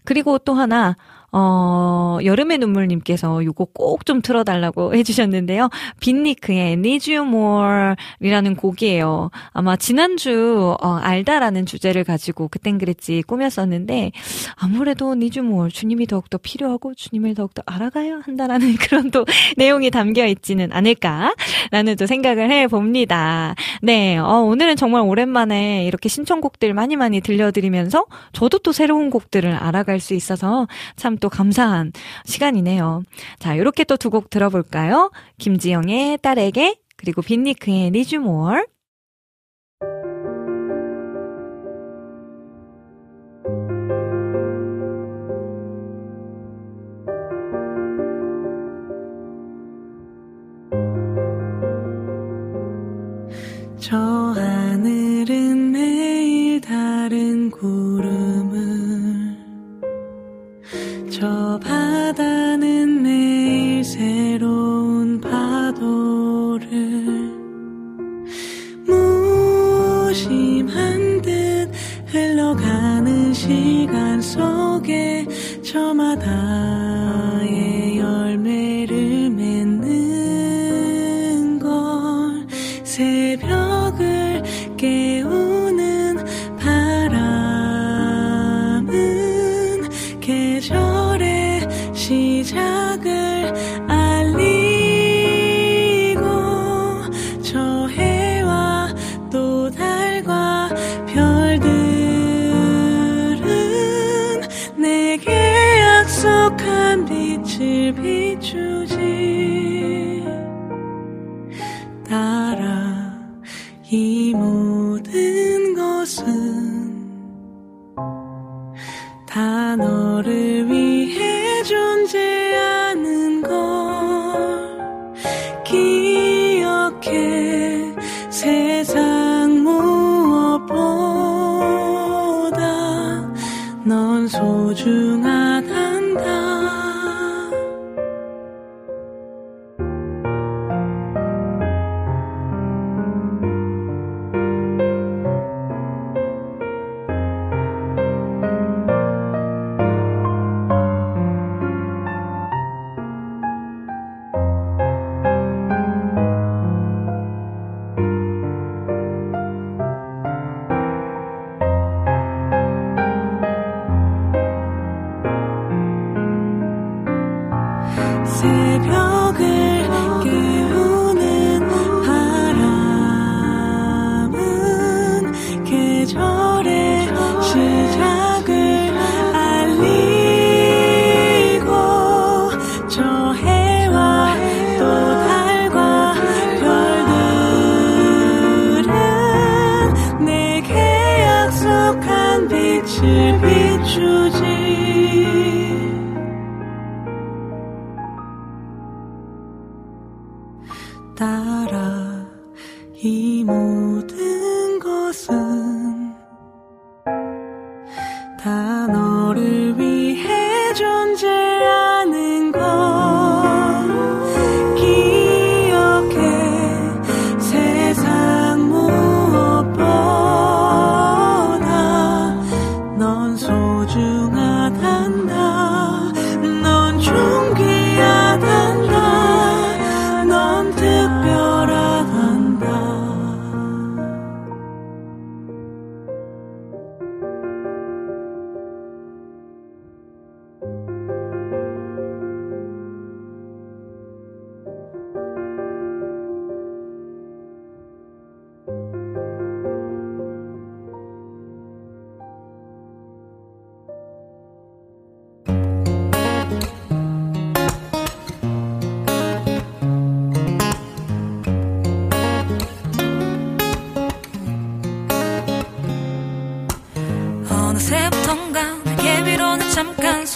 그리고 또 하나, 어, 여름의 눈물님께서 요거 꼭 좀 틀어달라고 [laughs] 해주셨는데요. 빈니크의 Need You More 이라는 곡이에요. 아마 지난주, 어, 알다라는 주제를 가지고 그땐 그랬지 꾸몄었는데, 아무래도 Need You More, 주님이 더욱더 필요하고 주님을 더욱더 알아가야 한다라는 [laughs] 그런 또 내용이 담겨 있지는 않을까라는 또 생각을 해 봅니다. 네, 어, 오늘은 정말 오랜만에 이렇게 신청곡들 많이 많이 들려드리면서 저도 또 새로운 곡들을 알아갈 수 있어서 참또 감사한 시간이네요. 자, 이렇게 또 두 곡 들어볼까요? 김지영의 딸에게 그리고 빈니크의 저 하늘 저마다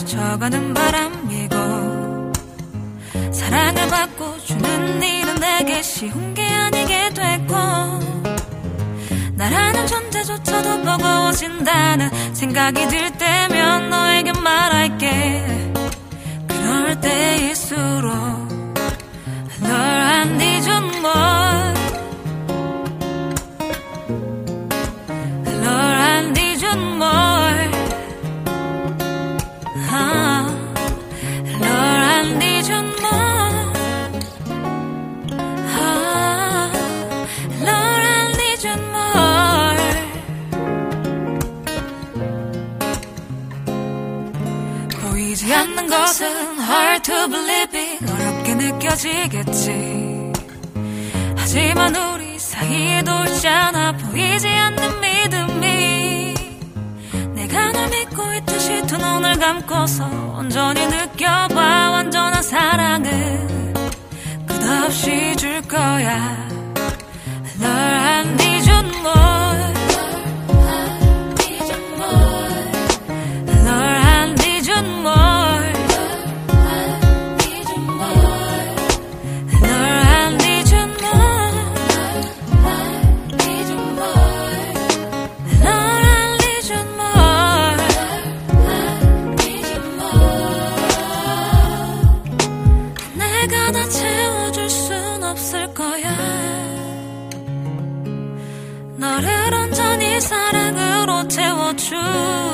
스쳐가는 바람이고 사랑을 받고 주는 일은 내게 쉬운 게 아니게 됐고 나라는 존재조차도 버거워진다는 생각이 들 때면 너에게 말할게. 그럴 때일수록 것은 hard to believe it 어렵게 느껴지겠지. 하지만 우리 사이에도 있잖아 보이지 않는 믿음이 내가 널 믿고 있듯이 두 눈을 감고서 온전히 느껴봐 완전한 사랑은 끝없이 줄 거야. 널안잊 채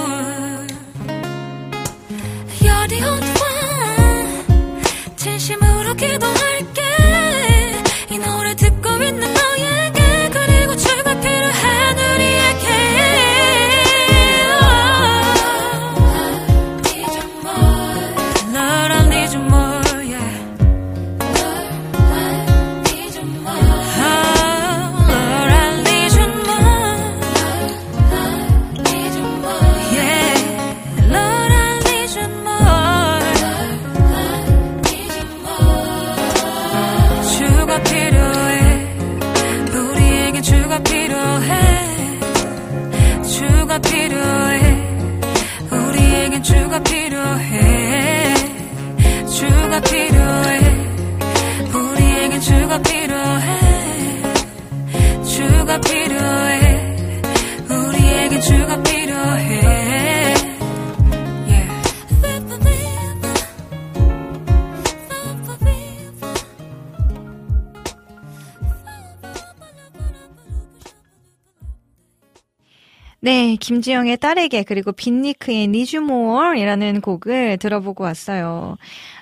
김지영의 딸에게 그리고 빈니크의 Need You More이라는 곡을 들어보고 왔어요.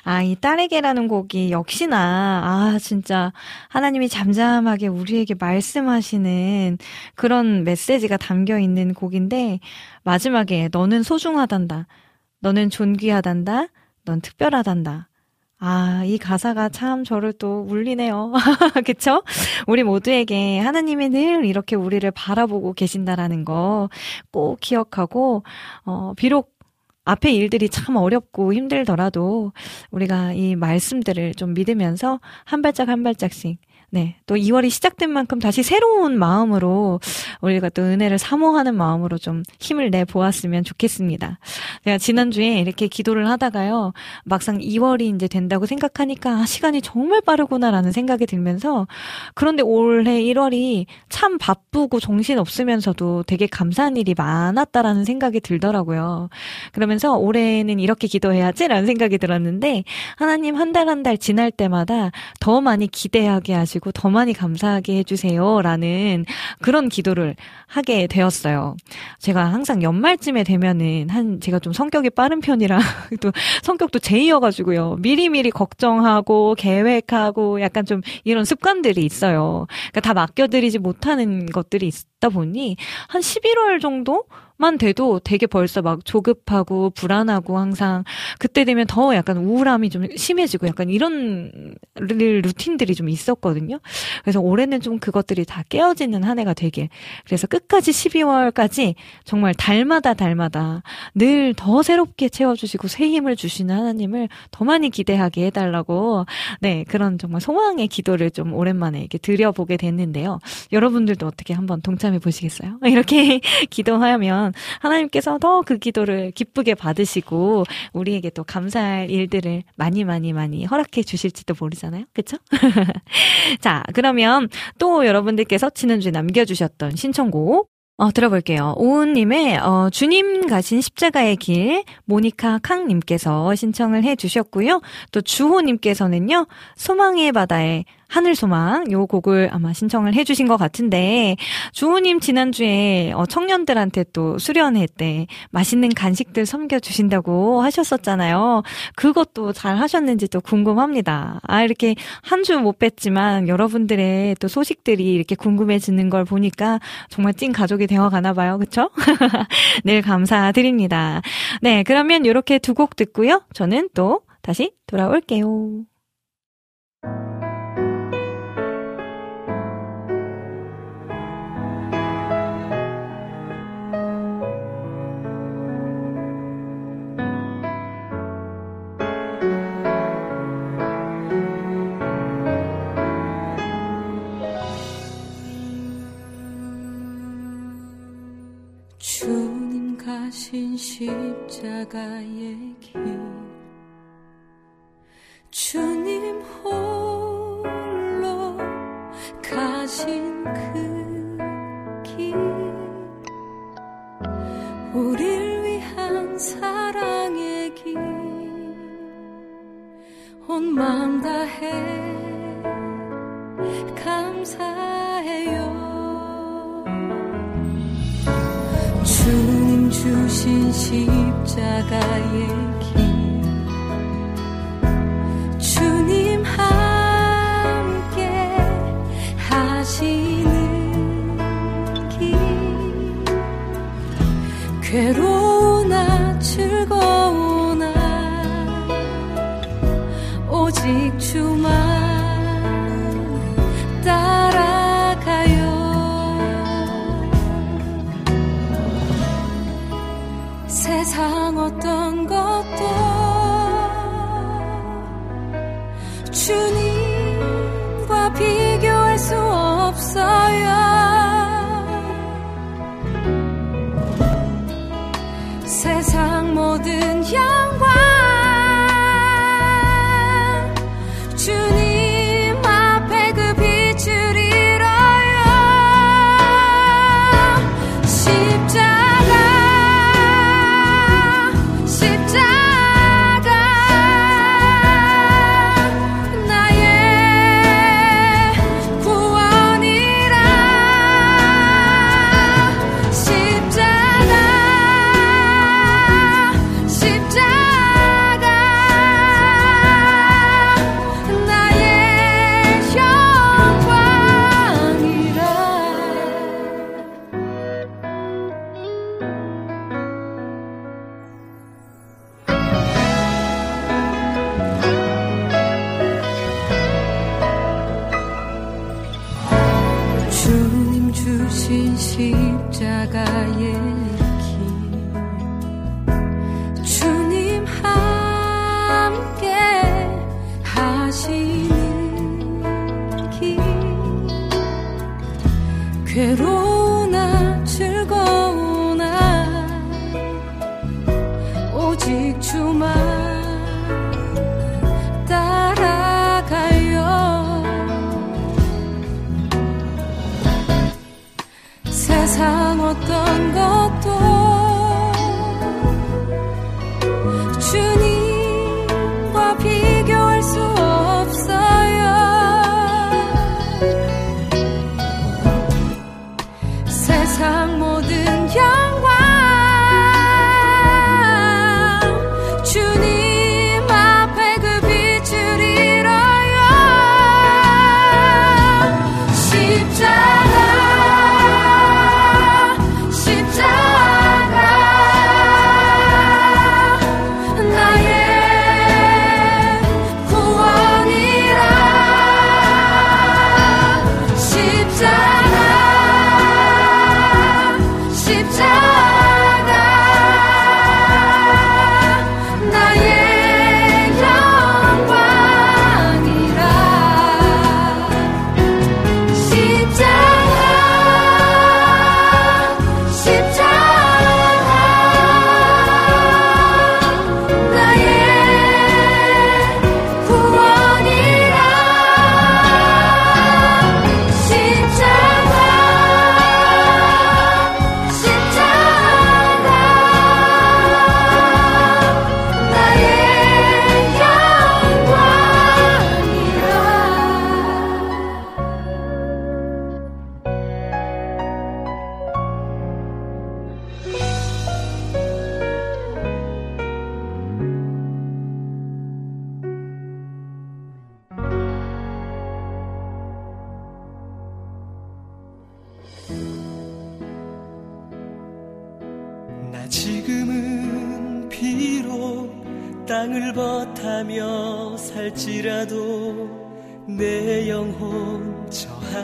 아, 이 딸에게라는 곡이 역시나 아, 진짜 하나님이 잠잠하게 우리에게 말씀하시는 그런 메시지가 담겨 있는 곡인데 마지막에 너는 소중하단다. 너는 존귀하단다. 넌 특별하단다. 아, 이 가사가 참 저를 또 울리네요. [laughs] 그쵸? 우리 모두에게 하나님이 늘 이렇게 우리를 바라보고 계신다라는 거 꼭 기억하고, 어, 비록 앞에 일들이 참 어렵고 힘들더라도 우리가 이 말씀들을 좀 믿으면서 한 발짝 한 발짝씩 네, 또 2월이 시작된 만큼 다시 새로운 마음으로 우리가 또 은혜를 사모하는 마음으로 좀 힘을 내 보았으면 좋겠습니다. 제가 지난주에 이렇게 기도를 하다가요, 막상 2월이 이제 된다고 생각하니까 아, 시간이 정말 빠르구나라는 생각이 들면서 그런데 올해 1월이 참 바쁘고 정신 없으면서도 되게 감사한 일이 많았다라는 생각이 들더라고요. 그러면서 올해는 이렇게 기도해야지라는 생각이 들었는데 하나님 한 달 한 달 지날 때마다 더 많이 기대하게 하시고 더 많이 감사하게 해주세요 라는 그런 기도를 하게 되었어요. 제가 항상 연말쯤에 되면은 한 제가 좀 성격이 빠른 편이라 [laughs] 또 성격도 제이여가지고요 미리미리 걱정하고 계획하고 약간 좀 이런 습관들이 있어요. 그러니까 다 맡겨드리지 못하는 것들이 있다 보니 한 11월 정도? 만 돼도 되게 벌써 막 조급하고 불안하고 항상 그때 되면 더 약간 우울함이 좀 심해지고 약간 이런 르- 루틴들이 좀 있었거든요. 그래서 올해는 좀 그것들이 다 깨어지는 한 해가 되길. 그래서 끝까지 12월까지 정말 달마다 달마다 늘 더 새롭게 채워주시고 새 힘을 주시는 하나님을 더 많이 기대하게 해달라고 네 그런 정말 소망의 기도를 좀 오랜만에 이렇게 드려보게 됐는데요. 여러분들도 어떻게 한번 동참해 보시겠어요? [laughs] 이렇게 기도하면 하나님께서 더 그 기도를 기쁘게 받으시고 우리에게 또 감사할 일들을 많이 많이 많이 허락해 주실지도 모르잖아요. 그쵸? [laughs] 자, 그러면 또 여러분들께서 지난주에 남겨주셨던 신청곡 어, 들어볼게요. 오은님의, 어, 주님 가신 십자가의 길, 모니카 캉님께서 신청을 해 주셨고요. 또 주호님께서는요, 소망의 바다의 하늘소망, 요 곡을 아마 신청을 해 주신 것 같은데, 주호님 지난주에, 어, 청년들한테 또 수련회 때 맛있는 간식들 섬겨주신다고 하셨었잖아요. 그것도 잘 하셨는지 또 궁금합니다. 아, 이렇게 한 주 못 뵀지만 여러분들의 또 소식들이 이렇게 궁금해지는 걸 보니까 정말 찐 가족이 되어 가나 봐요. 그쵸? [laughs] 늘 감사드립니다. 네, 그러면 이렇게 두 곡 듣고요. 저는 또 다시 돌아올게요. 주님 가신 십자가의 길. 주님 홀로 가신 그 길. 우릴 위한 사랑의 길. 온 마음 다해 감사해요 주님 주신 십자가의 길. 주님 함께 하시는 길. 괴로우나 즐거우나 오직 주만 세상 어떤 것도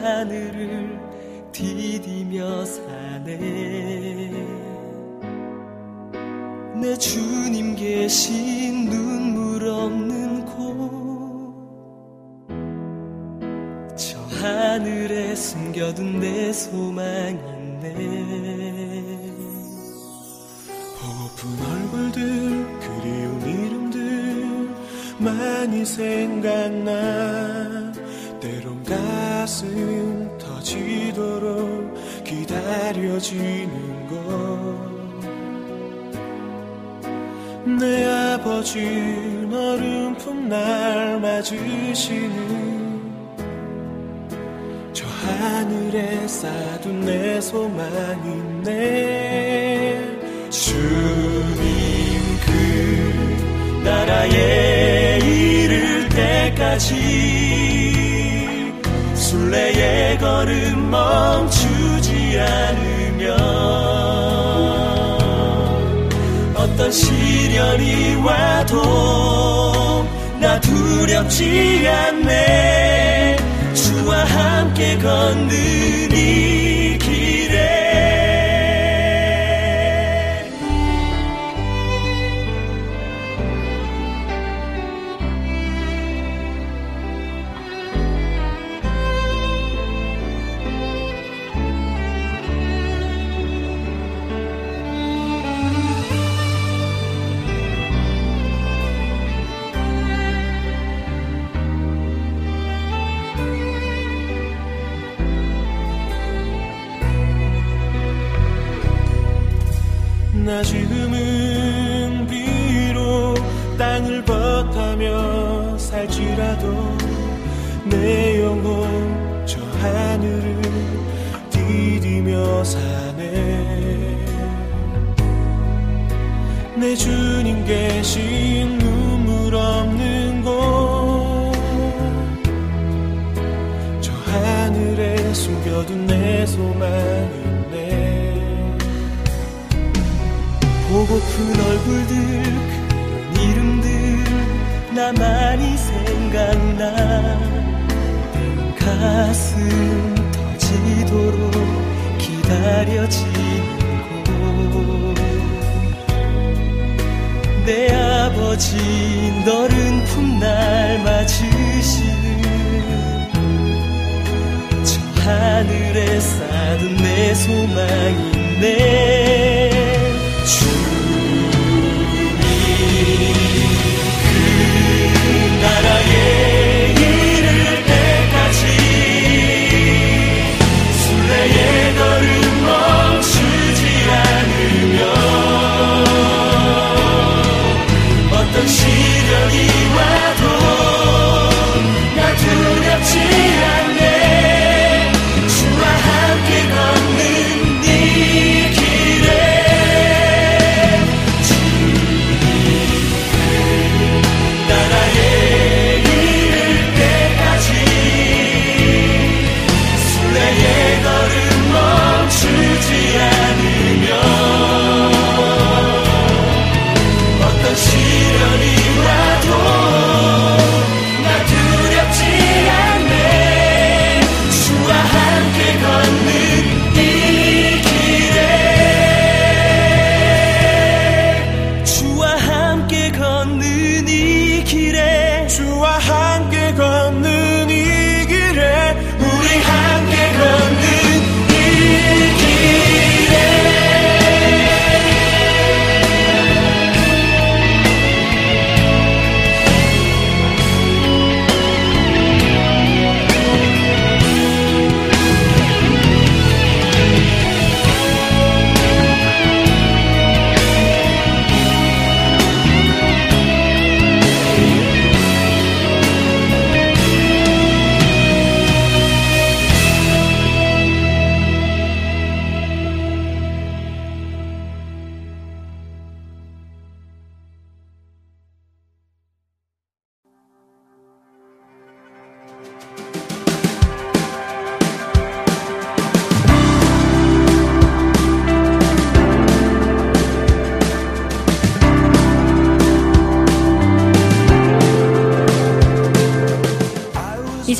하늘을 디디며 사네. 내 주님 계신 눈물 없는 곳. 저 하늘에 숨겨둔 내 소망 있네 보고픈 얼굴들 그리운 이름들 많이 생각나 때론 가슴 터지도록 기다려지는 것내 아버지 어른품 날 맞으시는 저 하늘에 쌓둔 내 소망이 네 주님 그 나라에 이를 때까지 순례의 걸음 멈추지 않으면 어떤 시련이 와도 나 두렵지 않네. 주와 함께 걷는 이 내 영혼 저 하늘을 디디며 사네. 내 주님 계신 눈물 없는 곳 저 하늘에 숨겨둔 내 소망이네 보고픈 얼굴들 그런 이름들 나 많이 생각나 가슴 터지도록 기다려지는 곳내 아버지 너른 품날 맞으시는 저 하늘 하늘에 쌓은 내 소망이 네. 주님 그 나라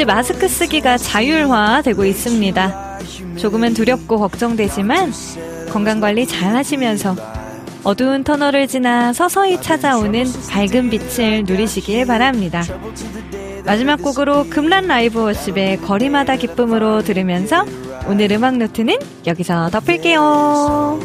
이제 마스크 쓰기가 자율화되고 있습니다. 조금은 두렵고 걱정되지만 건강관리 잘 하시면서 어두운 터널을 지나 서서히 찾아오는 밝은 빛을 누리시길 바랍니다. 마지막 곡으로 금란 라이브 워십의 거리마다 기쁨으로 들으면서 오늘 음악 노트는 여기서 덮을게요.